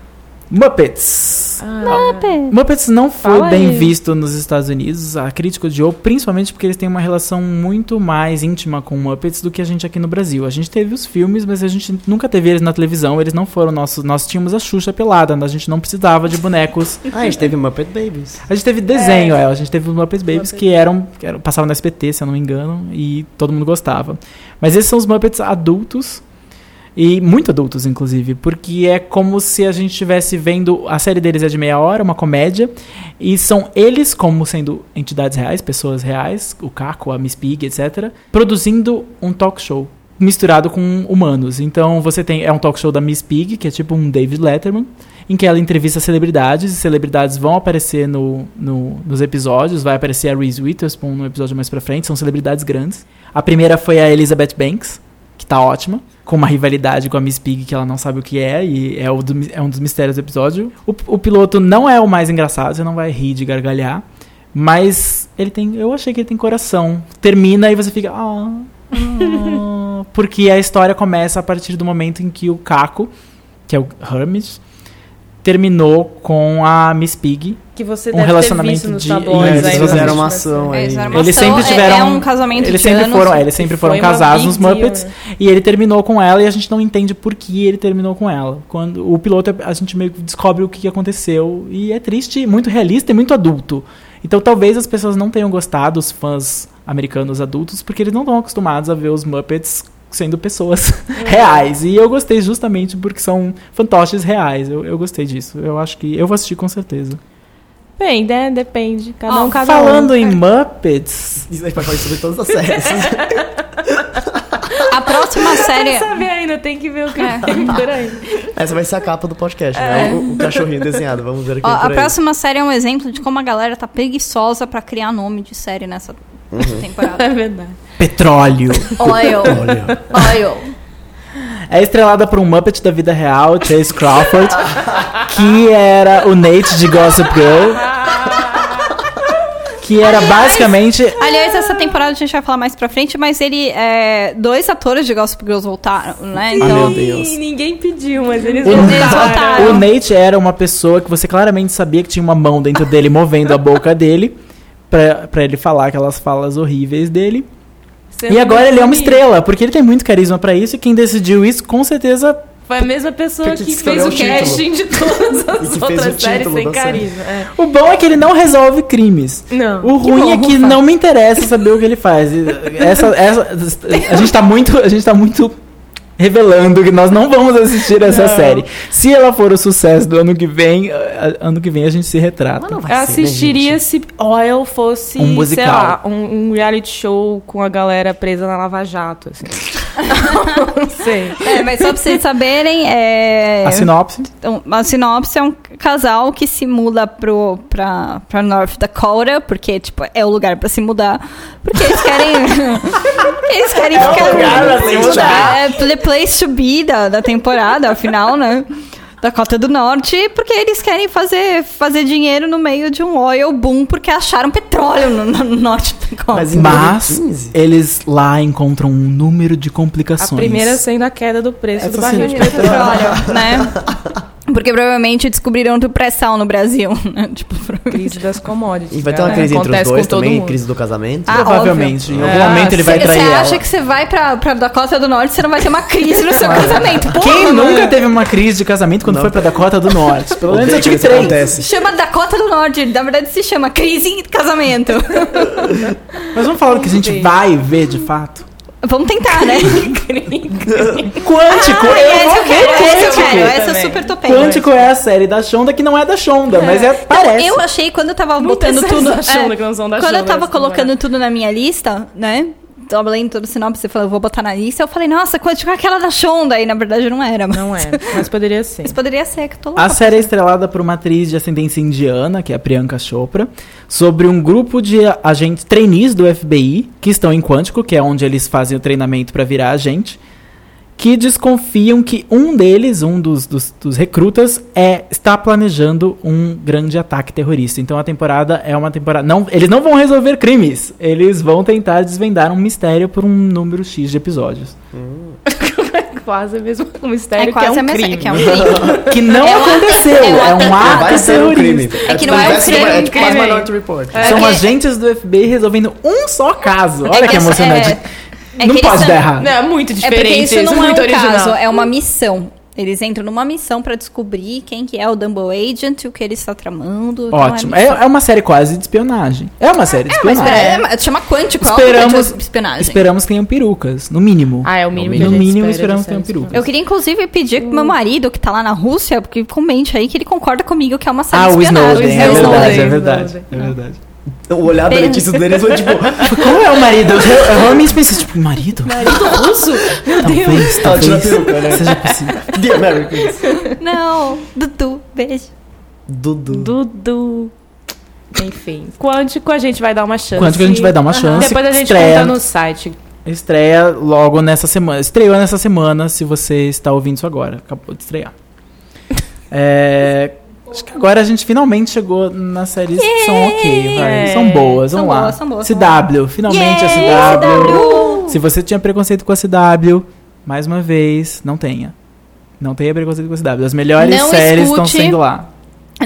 Speaker 4: Muppets.
Speaker 2: Ah,
Speaker 4: Muppets não foi
Speaker 2: Fala
Speaker 4: bem
Speaker 2: aí.
Speaker 4: visto nos Estados Unidos. A crítica odiou, principalmente porque eles têm uma relação muito mais íntima com Muppets do que a gente aqui no Brasil. A gente teve os filmes, mas a gente nunca teve eles na televisão. Eles não foram nossos. Nós tínhamos a Xuxa pelada, a gente não precisava de bonecos.
Speaker 5: Ah, a gente teve Muppet Babies.
Speaker 4: A gente teve desenho, é. a gente teve os Muppets Babies que eram, que eram passavam no SBT, se eu não me engano, e todo mundo gostava. Mas esses são os Muppets adultos e muito adultos inclusive, porque é como se a gente estivesse vendo, a série deles é de meia hora, uma comédia, e são eles como sendo entidades reais, pessoas reais, o Caco, a Miss Pig, etc, produzindo um talk show misturado com humanos. Então você tem é um talk show da Miss Pig, que é tipo um David Letterman, em que ela entrevista celebridades, e celebridades vão aparecer no, no- nos episódios, vai aparecer a Reese Witherspoon no episódio mais pra frente, são celebridades grandes. A primeira foi a Elizabeth Banks, que tá ótima, com uma rivalidade com a Miss Pig que ela não sabe o que é, e é, o do- é um dos mistérios do episódio. O, o piloto não é o mais engraçado, você não vai rir de gargalhar, mas ele tem, eu achei que ele tem coração. Termina e você fica, ah, ah", porque a história começa a partir do momento em que o Caco, que é o Hermes, terminou com a Miss Pig.
Speaker 2: Que você
Speaker 4: Um
Speaker 2: deve
Speaker 4: relacionamento
Speaker 2: ter visto nos
Speaker 4: de-
Speaker 2: tabloides aí
Speaker 5: eles fizeram uma ação aí.
Speaker 3: Eles fizeram uma
Speaker 4: Eles
Speaker 3: ação,
Speaker 4: sempre
Speaker 3: é-
Speaker 4: tiveram-
Speaker 3: É, um casamento
Speaker 4: Eles
Speaker 3: de
Speaker 4: sempre
Speaker 3: anos.
Speaker 4: foram, é, eles sempre foram casados nos Muppets. E ele terminou com ela e a gente não entende por que ele terminou com ela. Quando o piloto, a gente meio que descobre o que que aconteceu. E é triste, muito realista e muito adulto. Então talvez as pessoas não tenham gostado, os fãs americanos adultos, porque eles não estão acostumados a ver os Muppets sendo pessoas reais. E eu gostei justamente porque são fantoches reais. Eu, eu gostei disso. Eu acho que eu vou assistir com certeza.
Speaker 2: Bem, né? Depende. Cada
Speaker 3: Ó,
Speaker 2: um, cada
Speaker 4: Falando
Speaker 2: um.
Speaker 4: em Muppets,
Speaker 5: Isso aí vai falar sobre todas as séries.
Speaker 3: A próxima série.
Speaker 2: Quer saber ainda, tem que ver o que
Speaker 3: É.
Speaker 2: tem por aí.
Speaker 5: Essa vai ser a capa do podcast, né? O, o cachorrinho desenhado. Vamos ver o que
Speaker 3: Ó,
Speaker 5: vem por
Speaker 3: a
Speaker 5: aí.
Speaker 3: próxima série é um exemplo de como a galera tá preguiçosa pra criar nome de série nessa temporada.
Speaker 2: É verdade.
Speaker 4: petróleo.
Speaker 3: Oil.
Speaker 5: Olha.
Speaker 3: Oil.
Speaker 4: É estrelada por um Muppet da vida real, Chase Crawford, que era o Nate de Gossip Girl. Que era basicamente.
Speaker 3: Aliás, essa temporada a gente vai falar mais pra frente, mas ele. É, dois atores de Gossip Girls voltaram, né? Então.
Speaker 4: meu Deus.
Speaker 2: Ninguém pediu, mas eles
Speaker 4: O,
Speaker 3: Eles
Speaker 2: voltaram.
Speaker 3: voltaram.
Speaker 4: o Nate era uma pessoa que você claramente sabia que tinha uma mão dentro dele movendo a boca dele pra, pra ele falar aquelas falas horríveis dele.
Speaker 2: Sendo
Speaker 4: E agora ele é uma estrela, porque ele tem muito carisma pra isso e quem decidiu isso com certeza
Speaker 2: Foi a mesma pessoa
Speaker 5: Que
Speaker 2: que, fez o
Speaker 5: o
Speaker 2: casting de todas as
Speaker 5: que
Speaker 2: outras séries sem carisma. É.
Speaker 4: O bom é que ele não resolve crimes.
Speaker 2: Não.
Speaker 4: O ruim é
Speaker 3: bom,
Speaker 4: que
Speaker 3: ufa.
Speaker 4: não me interessa saber o que ele faz. Essa, essa, a gente tá muito, a gente tá muito revelando que nós não vamos assistir essa
Speaker 2: Não.
Speaker 4: série. Se ela for o sucesso do ano que vem, a- ano que vem a gente se retrata.
Speaker 5: Mas não vai
Speaker 2: Eu
Speaker 5: ser, né,
Speaker 2: assistiria
Speaker 5: gente?
Speaker 2: se Oil fosse,
Speaker 4: Um musical.
Speaker 2: sei lá, um, um reality show com a galera presa na Lava Jato. Assim. Não sei.
Speaker 3: É, mas só pra vocês saberem, é...
Speaker 4: A sinopse.
Speaker 3: Então, a sinopse é um casal que se muda pro, pra, pra North Dakota, porque, tipo, é o lugar pra se mudar. Porque eles querem. eles querem ficar.
Speaker 4: lugar pra se mudar.
Speaker 3: É the place to be da, da temporada, afinal, né? Dakota do Norte, porque eles querem fazer, fazer dinheiro no meio de um oil boom, porque acharam petróleo no, no norte da Dakota.
Speaker 5: Mas em
Speaker 4: Mas
Speaker 5: 2015?
Speaker 4: eles lá encontram um número de
Speaker 2: A
Speaker 4: complicações.
Speaker 2: primeira sendo a queda do preço
Speaker 4: Essa
Speaker 2: do barril de petróleo,
Speaker 3: né? Porque provavelmente descobriram do pré-sal no Brasil, né? Tipo.
Speaker 2: Crise das commodities.
Speaker 5: E vai ter uma
Speaker 2: né?
Speaker 5: crise entre os dois também,
Speaker 2: mundo.
Speaker 5: crise do casamento.
Speaker 3: Ah,
Speaker 4: Provavelmente. Em
Speaker 3: óbvio.
Speaker 4: algum
Speaker 2: É,
Speaker 4: momento ele vai
Speaker 3: Você
Speaker 4: trair ela.
Speaker 3: acha que você vai pra, pra Dakota do Norte, você não vai ter uma crise no seu casamento. Porra,
Speaker 4: Quem
Speaker 3: mano.
Speaker 4: nunca teve uma crise de casamento quando
Speaker 5: Não.
Speaker 4: foi pra Dakota do Norte? Pelo menos eu tive três.
Speaker 5: acontece.
Speaker 3: Chama Dakota do Norte, na verdade se chama crise em casamento.
Speaker 4: Mas vamos falar do que a gente vai ver de fato.
Speaker 3: Vamos tentar, né?
Speaker 4: Quântico!
Speaker 3: Ah,
Speaker 4: eu vou
Speaker 3: eu quero, esse eu
Speaker 4: Quântico!
Speaker 3: quero, esse eu super topei.
Speaker 4: Quântico é a série da Shonda que não é da Shonda, mas é, parece.
Speaker 3: Eu achei quando eu tava
Speaker 2: Não
Speaker 3: botando tudo.
Speaker 2: da Shonda
Speaker 3: é,
Speaker 2: que não são da
Speaker 3: quando eu
Speaker 2: Shonda,
Speaker 3: tava
Speaker 2: essa
Speaker 3: colocando tudo na minha lista, né? Tava lendo todo o sinopse e falei, eu vou botar na lista. Eu falei, nossa, Quântico é aquela da Shonda. E na verdade não era. Mas,
Speaker 2: Não é, mas poderia ser.
Speaker 3: mas poderia ser, que eu tô louca.
Speaker 4: A série é estrelada por uma atriz de ascendência indiana, que é a Priyanka Chopra, sobre um grupo de agentes trainees do FBI que estão em Quântico, que é onde eles fazem o treinamento para virar agente, que desconfiam que um deles, um dos, dos, dos recrutas, é está planejando um grande ataque terrorista. Então a temporada é uma temporada. Não, eles não vão resolver crimes, eles vão tentar desvendar um mistério por um número X de episódios.
Speaker 2: quase mesmo um mistério
Speaker 3: É quase
Speaker 2: que é
Speaker 3: a
Speaker 2: um
Speaker 3: mesma-
Speaker 2: crime.
Speaker 3: que é um crime.
Speaker 4: Que não
Speaker 3: É
Speaker 4: aconteceu,
Speaker 3: é um
Speaker 4: é um ato
Speaker 5: ser um crime.
Speaker 4: terrorista.
Speaker 3: É que não é um
Speaker 5: Vai ser-
Speaker 3: crime,
Speaker 5: É tipo mais
Speaker 2: crime.
Speaker 5: Minority Report.
Speaker 3: É
Speaker 4: São agentes do FBI resolvendo um só caso. Olha
Speaker 3: que
Speaker 4: que, emocionante.
Speaker 3: é- é
Speaker 4: não pode
Speaker 3: são-
Speaker 4: dar errado.
Speaker 2: Não, é muito
Speaker 3: É
Speaker 2: diferente.
Speaker 3: porque isso não é
Speaker 2: muito
Speaker 3: um
Speaker 2: original.
Speaker 3: caso, é uma missão. Eles entram numa missão pra descobrir quem que é o Dumble Agent, o que ele está tramando. então
Speaker 4: Ótimo.
Speaker 3: É,
Speaker 4: É, é uma série quase de espionagem. É uma série de
Speaker 3: É, mas
Speaker 4: espionagem.
Speaker 3: é, é, chama Quântico, é que
Speaker 4: Esperamos,
Speaker 3: é de espionagem.
Speaker 4: esperamos que tenham perucas, no mínimo.
Speaker 2: Ah, é o mínimo
Speaker 5: No
Speaker 4: mínimo,
Speaker 2: espera
Speaker 4: esperamos que tenham perucas.
Speaker 3: Eu queria, inclusive, pedir pro meu marido, que tá lá na Rússia, porque comente aí que ele concorda comigo que é uma série
Speaker 4: Ah,
Speaker 3: de
Speaker 4: o
Speaker 3: espionagem.
Speaker 4: Snowden, é
Speaker 3: o
Speaker 4: verdade, é verdade. É verdade.
Speaker 5: O olhar da Letícia dele foi tipo.
Speaker 4: Qual é o marido? Eu, eu realmente pensei, tipo, marido?
Speaker 2: Russo? Meu
Speaker 4: Talvez,
Speaker 5: a
Speaker 4: talvez
Speaker 5: peruca, né?
Speaker 4: seja possível.
Speaker 5: The Americans.
Speaker 3: Não, Dudu, beijo.
Speaker 5: Dudu.
Speaker 2: Dudu. Enfim. Quântico a gente vai dar uma chance.
Speaker 4: Que a gente vai dar uma chance.
Speaker 2: Depois a gente
Speaker 4: estreia,
Speaker 2: conta no site.
Speaker 4: Estreia logo nessa semana. Estreou nessa semana, se você está ouvindo isso agora. Acabou de estrear. É, Acho que agora a gente finalmente chegou nas séries que são ok, vai. São boas,
Speaker 3: São
Speaker 4: vamos lá.
Speaker 3: boas, são boas,
Speaker 4: CW, finalmente a
Speaker 3: Yeah,
Speaker 4: CW. Se você tinha preconceito com a CW, mais uma vez, não tenha. Não tenha preconceito com a CW. As melhores
Speaker 3: Não
Speaker 4: séries estão
Speaker 3: escute.
Speaker 4: sendo lá.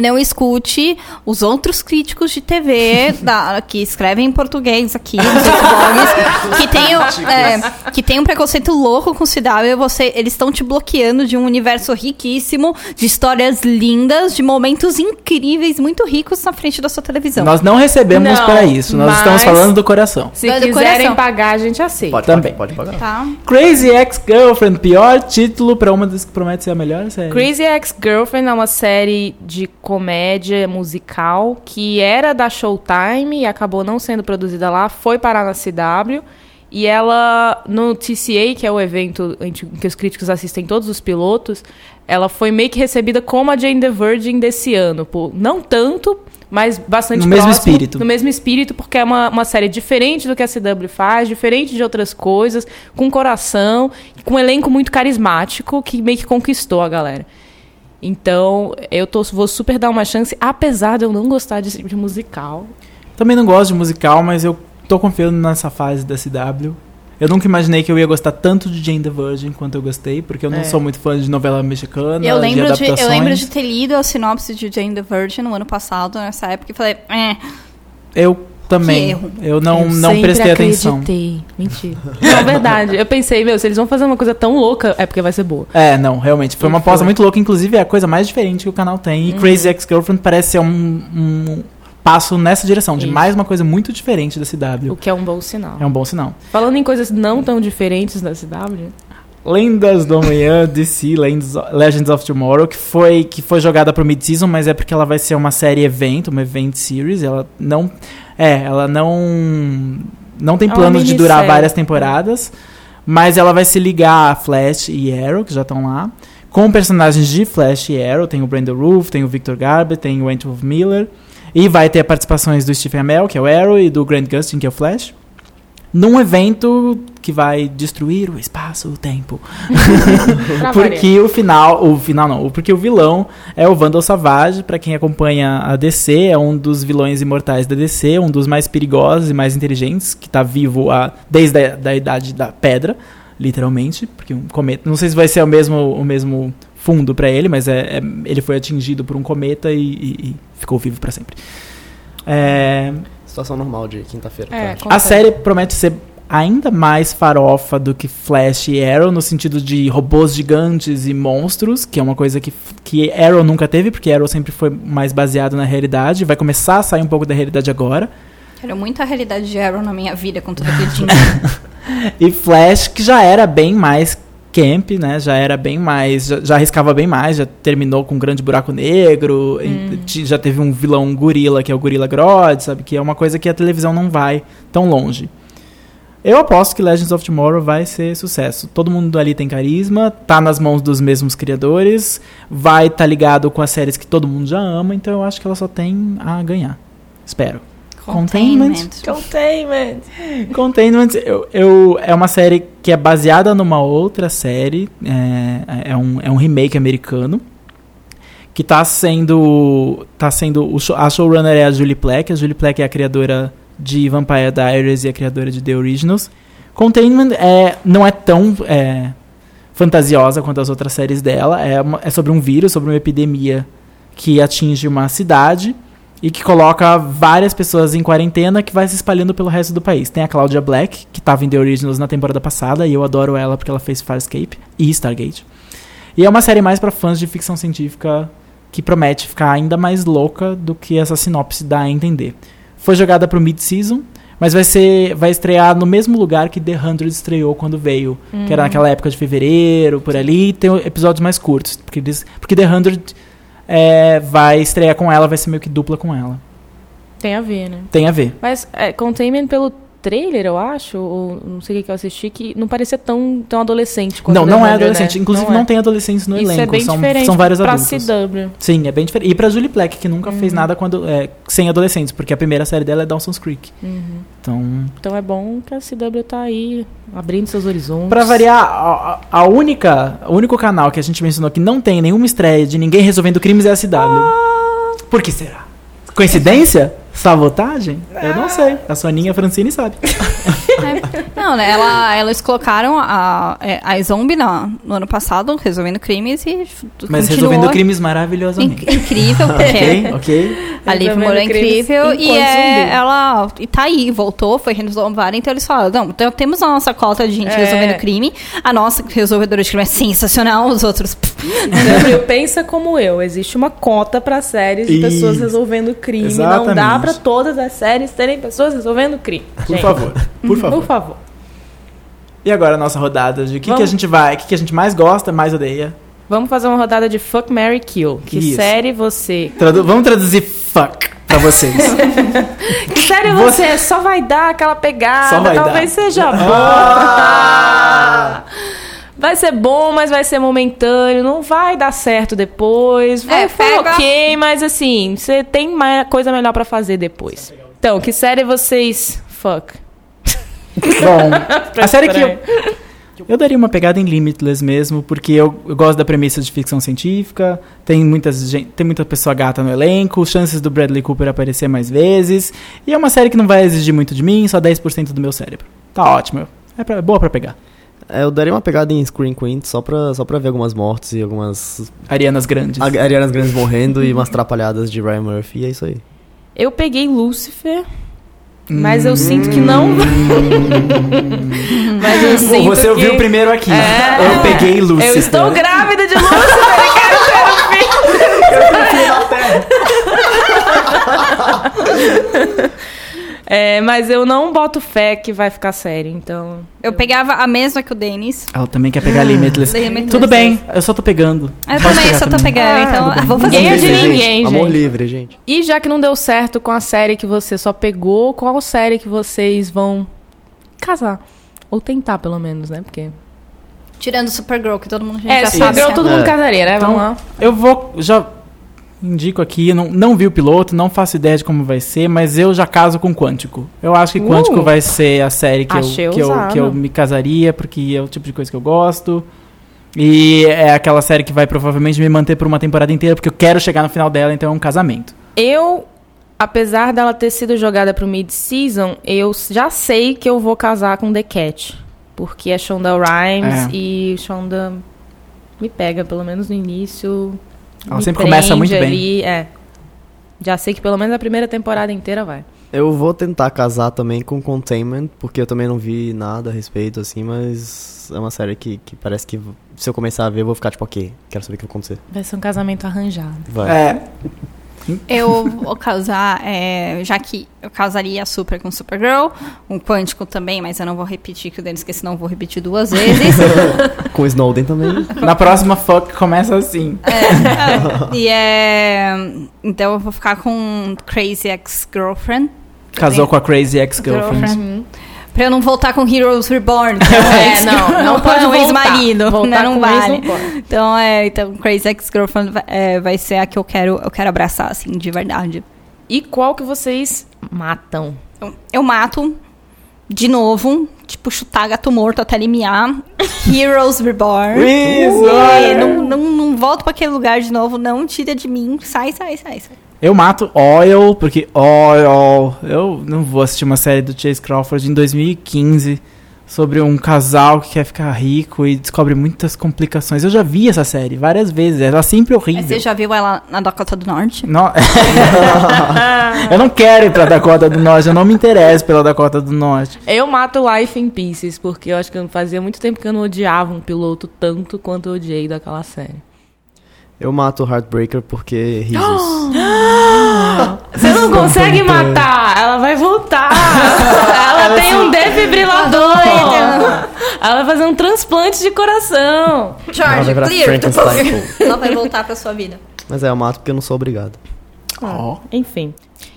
Speaker 3: Não escute os outros críticos de TV da- que escrevem em português aqui nos blogs, que tem, o- é, que tem um preconceito louco com o CW. Você, eles estão te bloqueando de um universo riquíssimo, de histórias lindas, de momentos incríveis, muito ricos na frente da sua televisão.
Speaker 4: Nós não recebemos
Speaker 2: Não,
Speaker 4: para isso. Nós estamos falando do coração.
Speaker 2: Se
Speaker 3: do
Speaker 2: quiserem
Speaker 3: coração.
Speaker 2: pagar, a gente aceita.
Speaker 5: Pode,
Speaker 4: Também.
Speaker 5: pode, pode pagar.
Speaker 3: Tá?
Speaker 4: Crazy Ex-Girlfriend, pior título pra uma das que promete ser a melhor série.
Speaker 2: Crazy Ex-Girlfriend é uma série de comédia musical que era da Showtime e acabou não sendo produzida lá, foi parar na CW. E ela, no TCA, que é o evento em que os críticos assistem todos os pilotos, ela foi meio que recebida como a Jane the Virgin desse ano. Por, não tanto, mas bastante
Speaker 4: No mesmo
Speaker 2: próximo,
Speaker 4: espírito.
Speaker 2: No mesmo espírito, porque é uma, uma série diferente do que a CW faz, diferente de outras coisas, com coração, com um elenco muito carismático, que meio que conquistou a galera. Então, eu tô, vou super dar uma chance, apesar de eu não gostar de, de musical.
Speaker 4: Também não gosto de musical, mas eu tô confiando nessa fase da CW. Eu nunca imaginei que eu ia gostar tanto de Jane the Virgin quanto eu gostei, porque eu não
Speaker 2: É.
Speaker 4: sou muito fã de novela mexicana,
Speaker 3: Eu lembro,
Speaker 4: de
Speaker 3: de, eu lembro de ter lido a sinopse de Jane the Virgin no ano passado, nessa época, e falei, é,
Speaker 4: Eu também.
Speaker 3: Que erro.
Speaker 4: Eu não,
Speaker 2: Eu
Speaker 4: não prestei atenção.
Speaker 2: acreditei. Mentira. Não, é verdade. Eu pensei, meu, se eles vão fazer uma coisa tão louca, é porque vai ser boa.
Speaker 4: É, não, realmente. Foi
Speaker 2: E
Speaker 4: uma
Speaker 2: foi.
Speaker 4: muito louca. Inclusive, é a coisa mais diferente que o canal tem. E Crazy Ex-Girlfriend parece ser um, um passo nessa direção, de
Speaker 2: Isso.
Speaker 4: mais uma coisa muito diferente da CW.
Speaker 2: O que é um bom sinal.
Speaker 4: É um bom sinal.
Speaker 2: Falando em coisas não tão diferentes da CW,
Speaker 4: Lendas do Amanhã, DC, Legends, Legends of Tomorrow, que foi, que foi jogada pro mid-season, mas é porque ela vai ser uma série evento, uma event series. Ela não. É, ela não. Não tem
Speaker 2: É uma
Speaker 4: plano de durar várias temporadas. Mas ela vai se ligar a Flash e Arrow, que já estão lá, com personagens de Flash e Arrow. Tem o Brandon Roof, tem o Victor Garber, tem o Wentworth Miller. E vai ter participações do Stephen Amell, que é o Arrow, e do Grant Gustin, que é o Flash. Num evento que vai destruir o espaço, o tempo. porque o final, o final não, porque o vilão é o Vandal Savage, para quem acompanha a DC, é um dos vilões imortais da DC, um dos mais perigosos e mais inteligentes, que tá vivo a, desde a da idade da pedra, literalmente, porque um cometa, não sei se vai ser o mesmo o mesmo fundo para ele, mas é, é, ele foi atingido por um cometa e, e, e ficou vivo para sempre. É,
Speaker 5: Situação normal de quinta-feira.
Speaker 2: É,
Speaker 4: a série promete ser ainda mais farofa do que Flash e Arrow, no sentido de robôs gigantes e monstros, que é uma coisa que, que Arrow nunca teve, porque Arrow sempre foi mais baseado na realidade. Vai começar a sair um pouco da realidade agora.
Speaker 3: Quero muita realidade de Arrow na minha vida com todo aquele dinheiro.
Speaker 4: E Flash, que já era bem mais camp, né? Já era bem mais. Já, já arriscava bem mais, já terminou com um grande buraco negro. e t- Já teve um vilão gorila, que é o Gorilla Grodd, sabe? Que é uma coisa que a televisão não vai tão longe. Eu aposto que Legends of Tomorrow vai ser sucesso. Todo mundo ali tem carisma, tá nas mãos dos mesmos criadores, vai estar tá ligado com as séries que todo mundo já ama, então eu acho que ela só tem a ganhar. Espero. Containment.
Speaker 2: Containment.
Speaker 4: Containment eu, eu- é uma série que é baseada numa outra série, é, é, um, é um remake americano, que tá sendo. Tá sendo o show- a showrunner é a Julie Plec, a Julie Plec é a criadora de Vampire Diaries e a criadora de The Originals. Containment é, não é tão é, fantasiosa quanto as outras séries dela, é, uma- é sobre um vírus, sobre uma epidemia que atinge uma cidade e que coloca várias pessoas em quarentena que vai se espalhando pelo resto do país. Tem a Claudia Black, que estava em The Originals na temporada passada, e eu adoro ela porque ela fez Farscape e Stargate. E é uma série mais para fãs de ficção científica que promete ficar ainda mais louca do que essa sinopse dá a entender. Foi jogada pro mid-season, mas vai ser vai estrear no mesmo lugar que The 100 estreou quando veio, que era naquela época de fevereiro, por ali, e tem episódios mais curtos, porque eles, porque The 100 é, vai estrear com ela, vai ser meio que dupla com ela.
Speaker 2: Tem a ver, né?
Speaker 4: Tem a ver.
Speaker 2: Mas é, Containment pelo trailer, eu acho, ou não sei o que que eu assisti, que não parecia tão, tão adolescente quanto
Speaker 4: não, não é
Speaker 2: 100,
Speaker 4: adolescente.
Speaker 2: né?
Speaker 4: Inclusive, não,
Speaker 2: é.
Speaker 4: tem adolescentes no
Speaker 2: Isso
Speaker 4: elenco.
Speaker 2: é bem
Speaker 4: são,
Speaker 2: diferente
Speaker 4: são vários
Speaker 2: pra
Speaker 4: adultos.
Speaker 2: CW.
Speaker 4: Sim, é bem diferente. E pra Julie Plec, que nunca
Speaker 2: Uhum.
Speaker 4: fez nada quando, é, sem adolescentes, porque a primeira série dela é Dawson's Creek.
Speaker 2: Uhum.
Speaker 4: Então,
Speaker 2: Então é bom que a CW tá aí, abrindo seus horizontes.
Speaker 4: Pra variar, a, a- a única, o único canal que a gente mencionou que não tem nenhuma estreia de ninguém resolvendo crimes é a CW.
Speaker 2: Ah!
Speaker 4: Por que será? Coincidência? Sabotagem? Eu não sei. A Soninha Francine sabe.
Speaker 3: É. Não, né? Ela, elas colocaram a, é, a Zombie na- no ano passado, resolvendo crimes e
Speaker 4: Mas resolvendo crimes maravilhosamente.
Speaker 3: inc- incrível, porque
Speaker 4: ok, ok.
Speaker 3: a Liv Moura é incrível e é, ela e tá aí, voltou, foi resolvada, então eles falaram, não, então temos a nossa cota de gente
Speaker 2: É.
Speaker 3: resolvendo crime, a nossa resolvedora de crime é sensacional, os outros...
Speaker 2: CW pensa como eu, existe uma cota pra séries de pessoas resolvendo crime. Não
Speaker 4: Exatamente.
Speaker 2: dá pra todas as séries terem pessoas resolvendo crime.
Speaker 4: Por
Speaker 2: gente.
Speaker 4: favor, por favor.
Speaker 2: Por favor.
Speaker 4: E agora a nossa rodada de o que, que a gente vai, o que, que a gente mais gosta, mais odeia.
Speaker 2: Vamos fazer uma rodada de Fuck, Mary Kill. Que
Speaker 4: Isso.
Speaker 2: série você...
Speaker 4: Tradu- vamos traduzir fuck pra vocês.
Speaker 2: Que série você só vai dar aquela pegada,
Speaker 4: Só vai
Speaker 2: talvez
Speaker 4: dar.
Speaker 2: seja
Speaker 4: Ah!
Speaker 2: Vai ser bom, mas vai ser momentâneo, não vai dar certo depois. Vai,
Speaker 3: É,
Speaker 2: foi ok, mas assim, você tem mais coisa melhor pra fazer depois. Então, que série vocês... Fuck.
Speaker 4: Bom, a série que eu, eu daria uma pegada em Limitless mesmo, porque eu, eu gosto da premissa de ficção científica, tem, muitas, tem muita pessoa gata no elenco, chances do Bradley Cooper aparecer mais vezes, e é uma série que não vai exigir muito de mim, só 10% do meu cérebro. Tá ótimo, é, pra- é boa pra pegar.
Speaker 5: É, eu daria uma pegada em Screen Queen só pra, só pra ver algumas mortes e algumas.
Speaker 4: Arianas Grandes.
Speaker 5: A- Arianas Grandes morrendo e umas atrapalhadas de Ryan Murphy, e é isso aí.
Speaker 2: Eu peguei Lucifer, mas eu
Speaker 4: Hum.
Speaker 2: sinto que não... mas eu sinto
Speaker 4: Você ouviu
Speaker 2: que...
Speaker 4: primeiro aqui.
Speaker 2: É.
Speaker 4: Eu peguei Lucifer.
Speaker 2: Eu estou grávida de Lucifer e quero ter um filho. É, mas eu não boto fé que vai ficar sério, então.
Speaker 3: Eu pegava a mesma que o Denis.
Speaker 4: Ela também quer pegar Limitless.
Speaker 3: Limitless.
Speaker 4: Tudo bem, eu só tô pegando.
Speaker 3: Eu
Speaker 4: Pode
Speaker 3: também,
Speaker 4: pegar
Speaker 3: só tô
Speaker 4: também.
Speaker 3: pegando,
Speaker 2: Ah,
Speaker 3: então vou fazer
Speaker 2: Ninguém é de ninguém,
Speaker 5: Amor
Speaker 2: gente.
Speaker 5: livre, gente.
Speaker 2: E já que não deu certo com a série que você só pegou, qual série que vocês vão casar? Ou tentar, pelo menos, né? Porque.
Speaker 3: Tirando Supergirl, que todo mundo já
Speaker 2: É,
Speaker 3: sabe.
Speaker 2: Supergirl todo mundo
Speaker 5: É.
Speaker 2: casaria, né?
Speaker 4: Então,
Speaker 2: Vamos lá.
Speaker 4: Eu vou. Já indico aqui, não, não vi o piloto, não faço ideia de como vai ser, mas eu já caso com Quântico. Eu acho que
Speaker 2: Uh!
Speaker 4: Quântico vai ser a série que, eu, que, eu, que eu me casaria, porque é o tipo de coisa que eu gosto. E é aquela série que vai provavelmente me manter por uma temporada inteira, porque eu quero chegar no final dela, então é um casamento.
Speaker 2: Eu, apesar dela ter sido jogada pro mid-season, eu já sei que eu vou casar com The Cat. Porque é Shonda Rhimes
Speaker 4: É.
Speaker 2: e Shonda me pega, pelo menos no início.
Speaker 4: Ela
Speaker 2: me
Speaker 4: sempre começa muito bem.
Speaker 2: ali, É. Já sei que pelo menos a primeira temporada inteira vai.
Speaker 5: Eu vou tentar casar também com Containment, porque eu também não vi nada a respeito, assim, mas é uma série que, que parece que se eu começar a ver, eu vou ficar tipo, ok, quero saber o que vai acontecer.
Speaker 2: Vai ser um casamento arranjado.
Speaker 5: Vai.
Speaker 4: É.
Speaker 3: Eu vou casar, é, já que eu casaria super com Supergirl, um Quântico também, mas eu não vou repetir que o Denis, porque senão eu vou repetir duas vezes.
Speaker 5: Com Snowden também.
Speaker 4: Na próxima fuck começa assim.
Speaker 3: e é. Então eu vou ficar com Crazy Ex-Girlfriend.
Speaker 4: Casou com a Crazy Ex-Girlfriend.
Speaker 2: Uhum.
Speaker 3: Pra eu não voltar com Heroes Reborn. que
Speaker 2: É, não, não pode
Speaker 3: um
Speaker 2: voltar.
Speaker 3: ex-marido.
Speaker 2: Voltar
Speaker 3: né, Não vale. Então, é, então Crazy Ex-Girlfriend vai, é, vai ser a que eu quero, eu quero abraçar, assim, de verdade.
Speaker 2: E qual que vocês matam?
Speaker 3: Eu, eu mato, de novo, tipo, chutar gato morto até ele miar. Heroes Reborn.
Speaker 4: Isso,
Speaker 3: É, não, não, não volto pra aquele lugar de novo, não tira de mim. Sai, sai, sai, sai.
Speaker 4: Eu mato Oil, porque Oil. Eu não vou assistir uma série do Chase Crawford em 2015 sobre um casal que quer ficar rico e descobre muitas complicações. Eu já vi essa série várias vezes, ela é sempre
Speaker 3: Mas
Speaker 4: horrível.
Speaker 3: Você já viu ela na Dakota do Norte?
Speaker 4: Não- eu não quero ir pra Dakota do Norte, eu não me interesso pela Dakota do Norte.
Speaker 2: Eu mato Life in Pieces, porque eu acho que fazia muito tempo que eu não odiava um piloto tanto quanto eu odiei daquela série.
Speaker 5: Eu mato o Heartbreaker porque risos.
Speaker 2: Você não consegue matar, ela vai voltar. ela tem um defibrilador. ela vai fazer um transplante de coração.
Speaker 5: Ela virar Frankenstein.
Speaker 3: Ela vai voltar pra sua vida.
Speaker 5: Mas é, eu mato porque eu não sou obrigado.
Speaker 4: Ó.
Speaker 2: Enfim.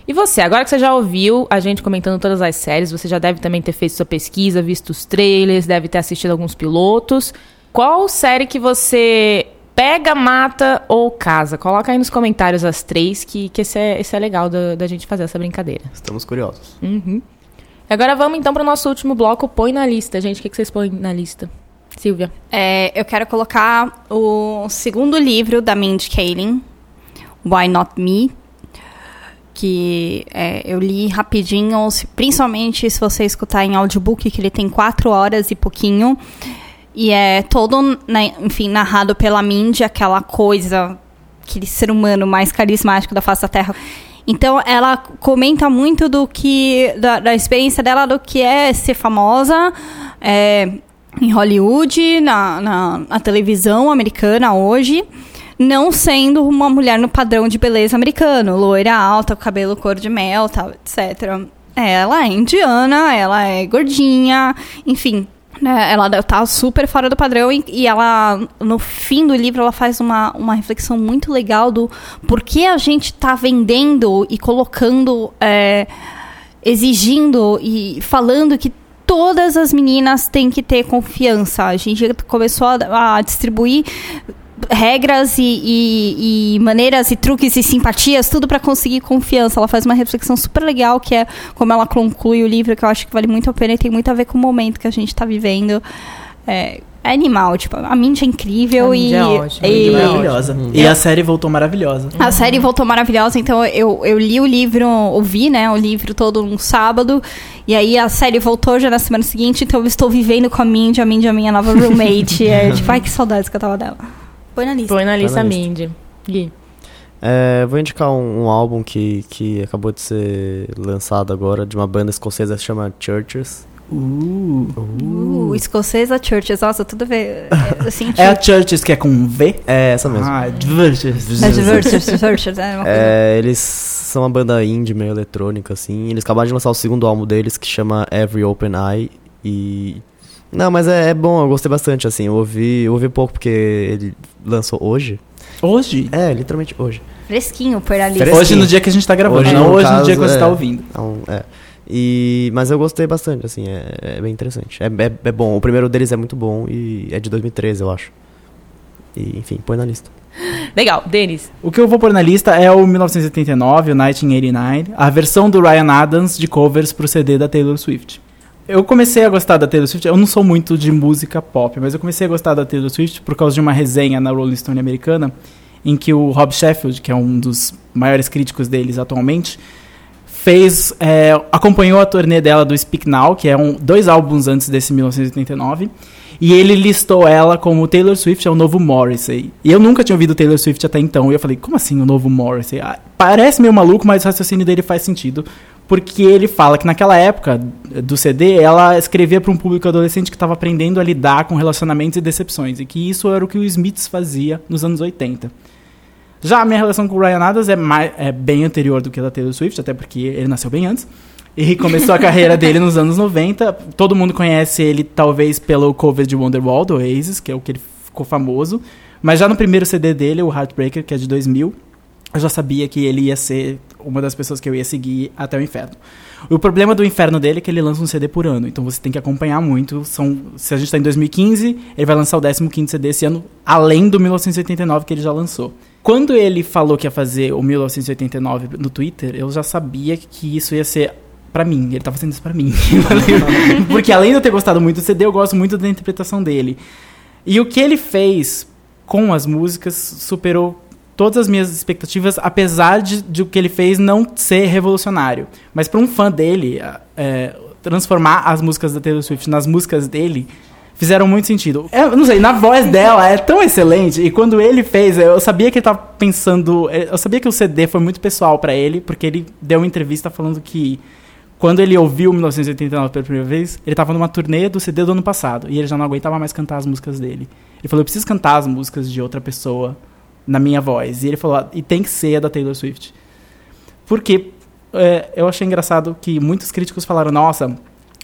Speaker 2: E você, agora que você já ouviu a gente comentando todas as séries, você já deve também ter feito sua pesquisa, visto os trailers, deve ter assistido alguns pilotos. Qual série que você pega, mata ou casa? Coloca aí nos comentários as três, que, que esse, é, esse é legal da, da gente fazer essa brincadeira.
Speaker 5: Estamos curiosos.
Speaker 2: Uhum. Agora vamos então para o nosso último bloco, põe na lista. Gente, o que, que vocês põem na lista? Silvia.
Speaker 3: É, eu quero colocar o segundo livro da Mindy Kaling, Why Not Me? Que é, eu li rapidinho, principalmente se você escutar em audiobook, que ele tem quatro horas e pouquinho. E é todo, né, enfim, narrado pela Mindy, aquela coisa, aquele ser humano mais carismático da face da Terra. Então, ela comenta muito do que, da, da experiência dela, do que é ser famosa é, em Hollywood, na, na, na televisão americana hoje, não sendo uma mulher no padrão de beleza americano, loira alta, cabelo cor de mel, tal, etc. Ela é indiana, ela é gordinha, enfim, né, ela tá super fora do padrão e, e ela, no fim do livro, ela faz uma, uma reflexão muito legal do porquê a gente tá vendendo e colocando, é, exigindo e falando que todas as meninas têm que ter confiança. A gente começou a, a distribuir regras e, e- e maneiras e truques e simpatias, tudo para conseguir confiança. Ela faz uma reflexão super legal, que é como ela conclui o livro, que eu acho que vale muito a pena e tem muito a ver com o momento que a gente está vivendo. É, é animal, tipo, a Mindy é incrível
Speaker 2: A Mindy
Speaker 3: e,
Speaker 2: é ótima, a
Speaker 3: e-
Speaker 2: Mindy é
Speaker 4: Maravilhosa. E a série voltou maravilhosa.
Speaker 3: a série voltou maravilhosa, então eu, eu li o livro, ouvi, né, o livro todo um sábado, e aí a série voltou já na semana seguinte, então eu estou vivendo com a Mindy, a Mindy é a minha nova roommate, é tipo, ai que saudades que eu tava dela. Põe na lista.
Speaker 2: Põe na lista
Speaker 5: na lista.
Speaker 2: Mindy. Gui.
Speaker 5: É, vou indicar um, um álbum que, que acabou de ser lançado agora, de uma banda escocesa que se chama Churches.
Speaker 4: Uh.
Speaker 3: Uh, escocesa Churches, nossa, tudo a ver, eu senti.
Speaker 4: É a Churches que é com V?
Speaker 5: É essa mesmo.
Speaker 4: Ah, Churches.
Speaker 3: É é uma coisa.
Speaker 5: É, eles são uma banda indie, meio eletrônica, assim. Eles acabaram de lançar o segundo álbum deles, que chama Every Open Eye. E. Não, mas é, é bom, eu gostei bastante, assim. Eu ouvi, eu ouvi pouco porque ele lançou hoje.
Speaker 4: Hoje?
Speaker 5: É, literalmente hoje.
Speaker 3: Fresquinho, na lista.
Speaker 5: Fresquinho.
Speaker 4: Hoje no dia que a gente tá gravando,
Speaker 5: Hoje,
Speaker 4: não
Speaker 5: no
Speaker 4: hoje no
Speaker 5: caso,
Speaker 4: dia que você
Speaker 5: é.
Speaker 4: tá ouvindo.
Speaker 5: Então, é. E, mas eu gostei bastante, assim, é, é bem interessante. É, é, é, bom. O primeiro deles é muito bom e é de 2013, eu acho. E, enfim, põe na lista.
Speaker 2: Legal, Denis.
Speaker 4: O que eu vou pôr na lista é o 1989, o 1989, a versão do Ryan Adams de covers pro CD da Taylor Swift. Eu comecei a gostar da Taylor Swift, eu não sou muito de música pop, mas eu comecei a gostar da Taylor Swift por causa de uma resenha na Rolling Stone americana, em que o Rob Sheffield, que é um dos maiores críticos deles atualmente, fez é, acompanhou a turnê dela do Speak Now, que é um, dois álbuns antes desse 1989, e ele listou ela como Taylor Swift é o novo Morrissey. E eu nunca tinha ouvido Taylor Swift até então, e eu falei, como assim o novo Morrissey? Ah, parece meio maluco, mas o raciocínio dele faz sentido, porque ele fala que naquela época do CD, ela escrevia para um público adolescente que estava aprendendo a lidar com relacionamentos e decepções, e que isso era o que o Smiths fazia nos anos 80. Já a minha relação com o Ryan Adams é, mais, é bem anterior do que a da Taylor Swift, até porque ele nasceu bem antes. E começou a carreira dele nos anos 90. Todo mundo conhece ele, talvez, pelo cover de Wonderwall, do Oasis, que é o que ele ficou famoso. Mas já no primeiro CD dele, o Heartbreaker, que é de 2000, eu já sabia que ele ia ser uma das pessoas que eu ia seguir até o inferno. O problema do inferno dele é que ele lança um CD por ano, então você tem que acompanhar muito. São, se a gente está em 2015, ele vai lançar o 15 CD esse ano, além do 1989 que ele já lançou. Quando ele falou que ia fazer o 1989 no Twitter, eu já sabia que isso ia ser para mim. Ele tava fazendo isso pra mim. Porque além de eu ter gostado muito do CD, eu gosto muito da interpretação dele. E o que ele fez com as músicas superou todas as minhas expectativas, apesar de, de o que ele fez não ser revolucionário. Mas para um fã dele, é, transformar as músicas da Taylor Swift nas músicas dele fizeram muito sentido. É, eu não sei, na voz dela é tão excelente. E quando ele fez, eu sabia que ele tava pensando. É, eu sabia que o CD foi muito pessoal para ele, porque ele deu uma entrevista falando que quando ele ouviu 1989 pela primeira vez, ele tava numa turnê do CD do ano passado. E ele já não aguentava mais cantar as músicas dele. Ele falou: eu preciso cantar as músicas de outra pessoa na minha voz. E ele falou: e tem que ser a da Taylor Swift. Porque é, eu achei engraçado que muitos críticos falaram: nossa,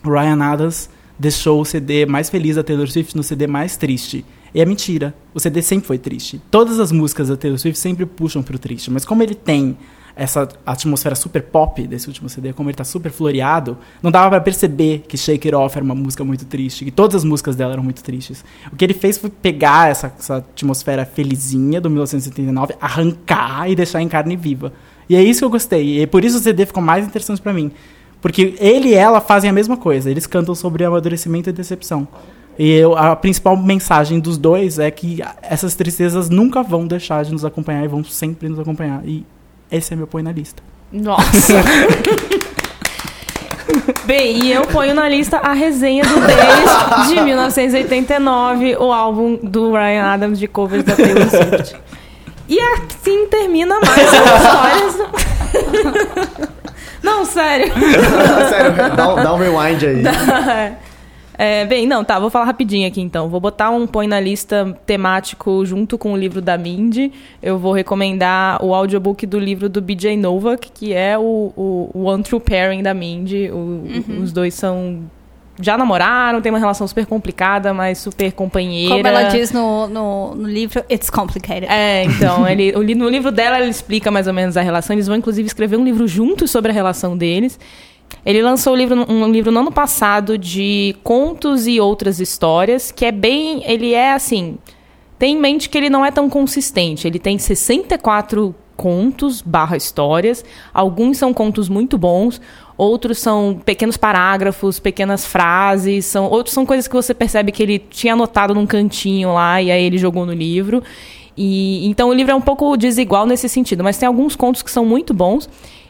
Speaker 4: Ryan Adams deixou o CD mais feliz da Taylor Swift no CD mais triste. E é mentira. O CD sempre foi triste. Todas as músicas da Taylor Swift sempre puxam pro triste. Mas como ele tem essa atmosfera super pop desse último CD, como ele tá super floreado, não dava para perceber que Shake It Off era uma música muito triste, que todas as músicas dela eram muito tristes. O que ele fez foi pegar essa, essa atmosfera felizinha do 1979, arrancar e deixar em carne viva. E é isso que eu gostei. E por isso o CD ficou mais interessante para mim. Porque ele e ela fazem a mesma coisa. Eles cantam sobre amadurecimento e decepção. E eu, a principal mensagem dos dois é que essas tristezas nunca vão deixar de nos acompanhar e vão sempre nos acompanhar. E esse é meu põe na lista.
Speaker 2: Nossa! Bem, e eu ponho na lista a resenha do Denis de 1989, o álbum do Ryan Adams de covers da Taylor Swift. E assim termina mais as histórias. Não, sério.
Speaker 5: sério, dá, dá um rewind aí.
Speaker 2: É, bem, não, tá, vou falar rapidinho aqui então. Vou botar um põe na lista temático junto com o livro da Mindy. Eu vou recomendar o audiobook do livro do BJ Novak, que é o, o, o One True Pairing da Mindy. O, uhum. Os dois são já namoraram, tem uma relação super complicada, mas super companheira.
Speaker 3: Como ela diz no, no, no livro, it's complicated.
Speaker 2: É, então, ele, no livro dela ele explica mais ou menos a relação. Eles vão, inclusive, escrever um livro juntos sobre a relação deles. Ele lançou um livro, um livro no ano passado de contos e outras histórias, que é bem. Ele é assim. Tem em mente que ele não é tão consistente. Ele tem 64 contos barra histórias. Alguns são contos muito bons, outros são pequenos parágrafos, pequenas frases, são outros são coisas que você percebe que ele tinha anotado num cantinho lá e aí ele jogou no livro. E então o livro é um pouco desigual nesse sentido, mas tem alguns contos que são muito bons.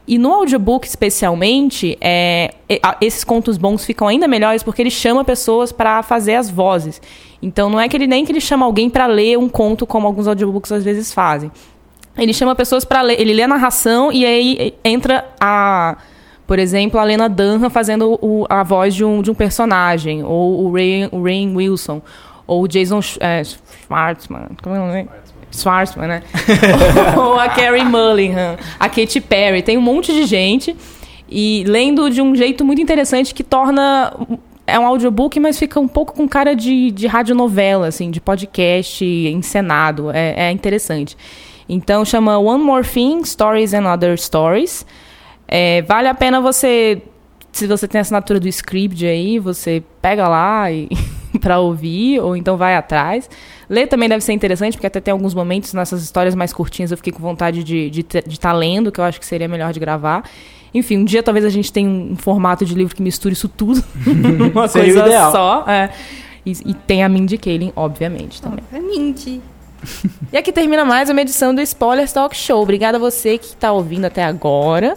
Speaker 2: E no audiobook, especialmente, é, esses contos bons ficam ainda melhores porque ele chama pessoas para fazer as vozes. Então não é que ele nem que ele chama alguém para ler um conto como alguns audiobooks às vezes fazem. Ele chama pessoas para ler, ele lê a narração e aí entra a por exemplo, a Lena Dunham fazendo o, a voz de um, de um personagem, ou o Ray, Rain Wilson, ou o Jason é, Schwartzman, como é o nome? Schwartzman, né? ou a Carrie Mulligan, a Katy Perry, tem um monte de gente e lendo de um jeito muito interessante que torna é um audiobook, mas fica um pouco com cara de, de radionovela, assim, de podcast encenado. É, é interessante. Então chama One More Thing, Stories and Other Stories. É, vale a pena você se você tem a assinatura do Scribd aí, você pega lá e para ouvir, ou então vai atrás. Ler também deve ser interessante, porque até tem alguns momentos nessas histórias mais curtinhas eu fiquei com vontade de estar de, de tá lendo, que eu acho que seria melhor de gravar. Enfim, um dia talvez a gente tenha um formato de livro que misture isso tudo numa
Speaker 4: o
Speaker 2: coisa
Speaker 4: ideal.
Speaker 2: só. é. E, e tem a Mindy Kaling, obviamente, também.
Speaker 3: Obviamente.
Speaker 2: E aqui termina mais uma edição do Spoilers Talk Show. Obrigada a você que está ouvindo até agora.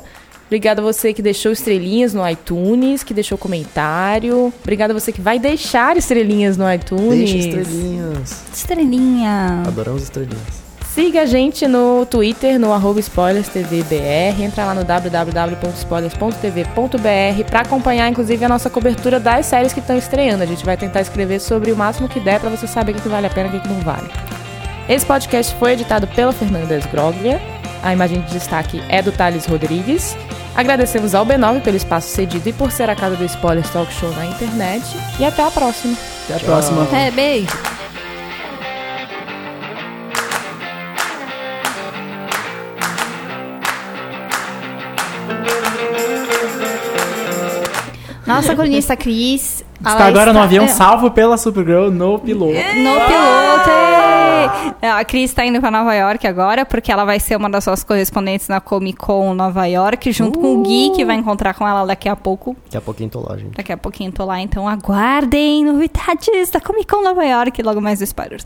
Speaker 2: Obrigada a você que deixou estrelinhas no iTunes, que deixou comentário. Obrigada a você que vai deixar estrelinhas no iTunes.
Speaker 5: Deixa estrelinhas.
Speaker 3: Estrelinha.
Speaker 5: Adoramos estrelinhas.
Speaker 2: Siga a gente no Twitter, no arroba SpoilersTVBR. Entra lá no www.spoilers.tv.br para acompanhar, inclusive, a nossa cobertura das séries que estão estreando. A gente vai tentar escrever sobre o máximo que der para você saber o que que vale a pena e o que que não vale. Esse podcast foi editado pela Fernanda Groglia. A imagem de destaque é do Thales Rodrigues. Agradecemos ao B9 pelo espaço cedido e por ser a casa do Spoilers Talk Show na internet. E até a próxima.
Speaker 4: Até a próxima.
Speaker 3: É, beijo. Nossa colunista Cris.
Speaker 4: Está agora no avião salvo pela Supergirl no piloto.
Speaker 3: No piloto! É. A Cris está indo para Nova York agora, porque ela vai ser uma das suas correspondentes na Comic Con Nova York, junto com o Gui, que vai encontrar com ela daqui a pouco.
Speaker 5: Daqui a pouquinho tô lá, gente.
Speaker 3: Daqui a pouquinho tô lá, então aguardem novidades da Comic Con Nova York, logo mais do Spiders.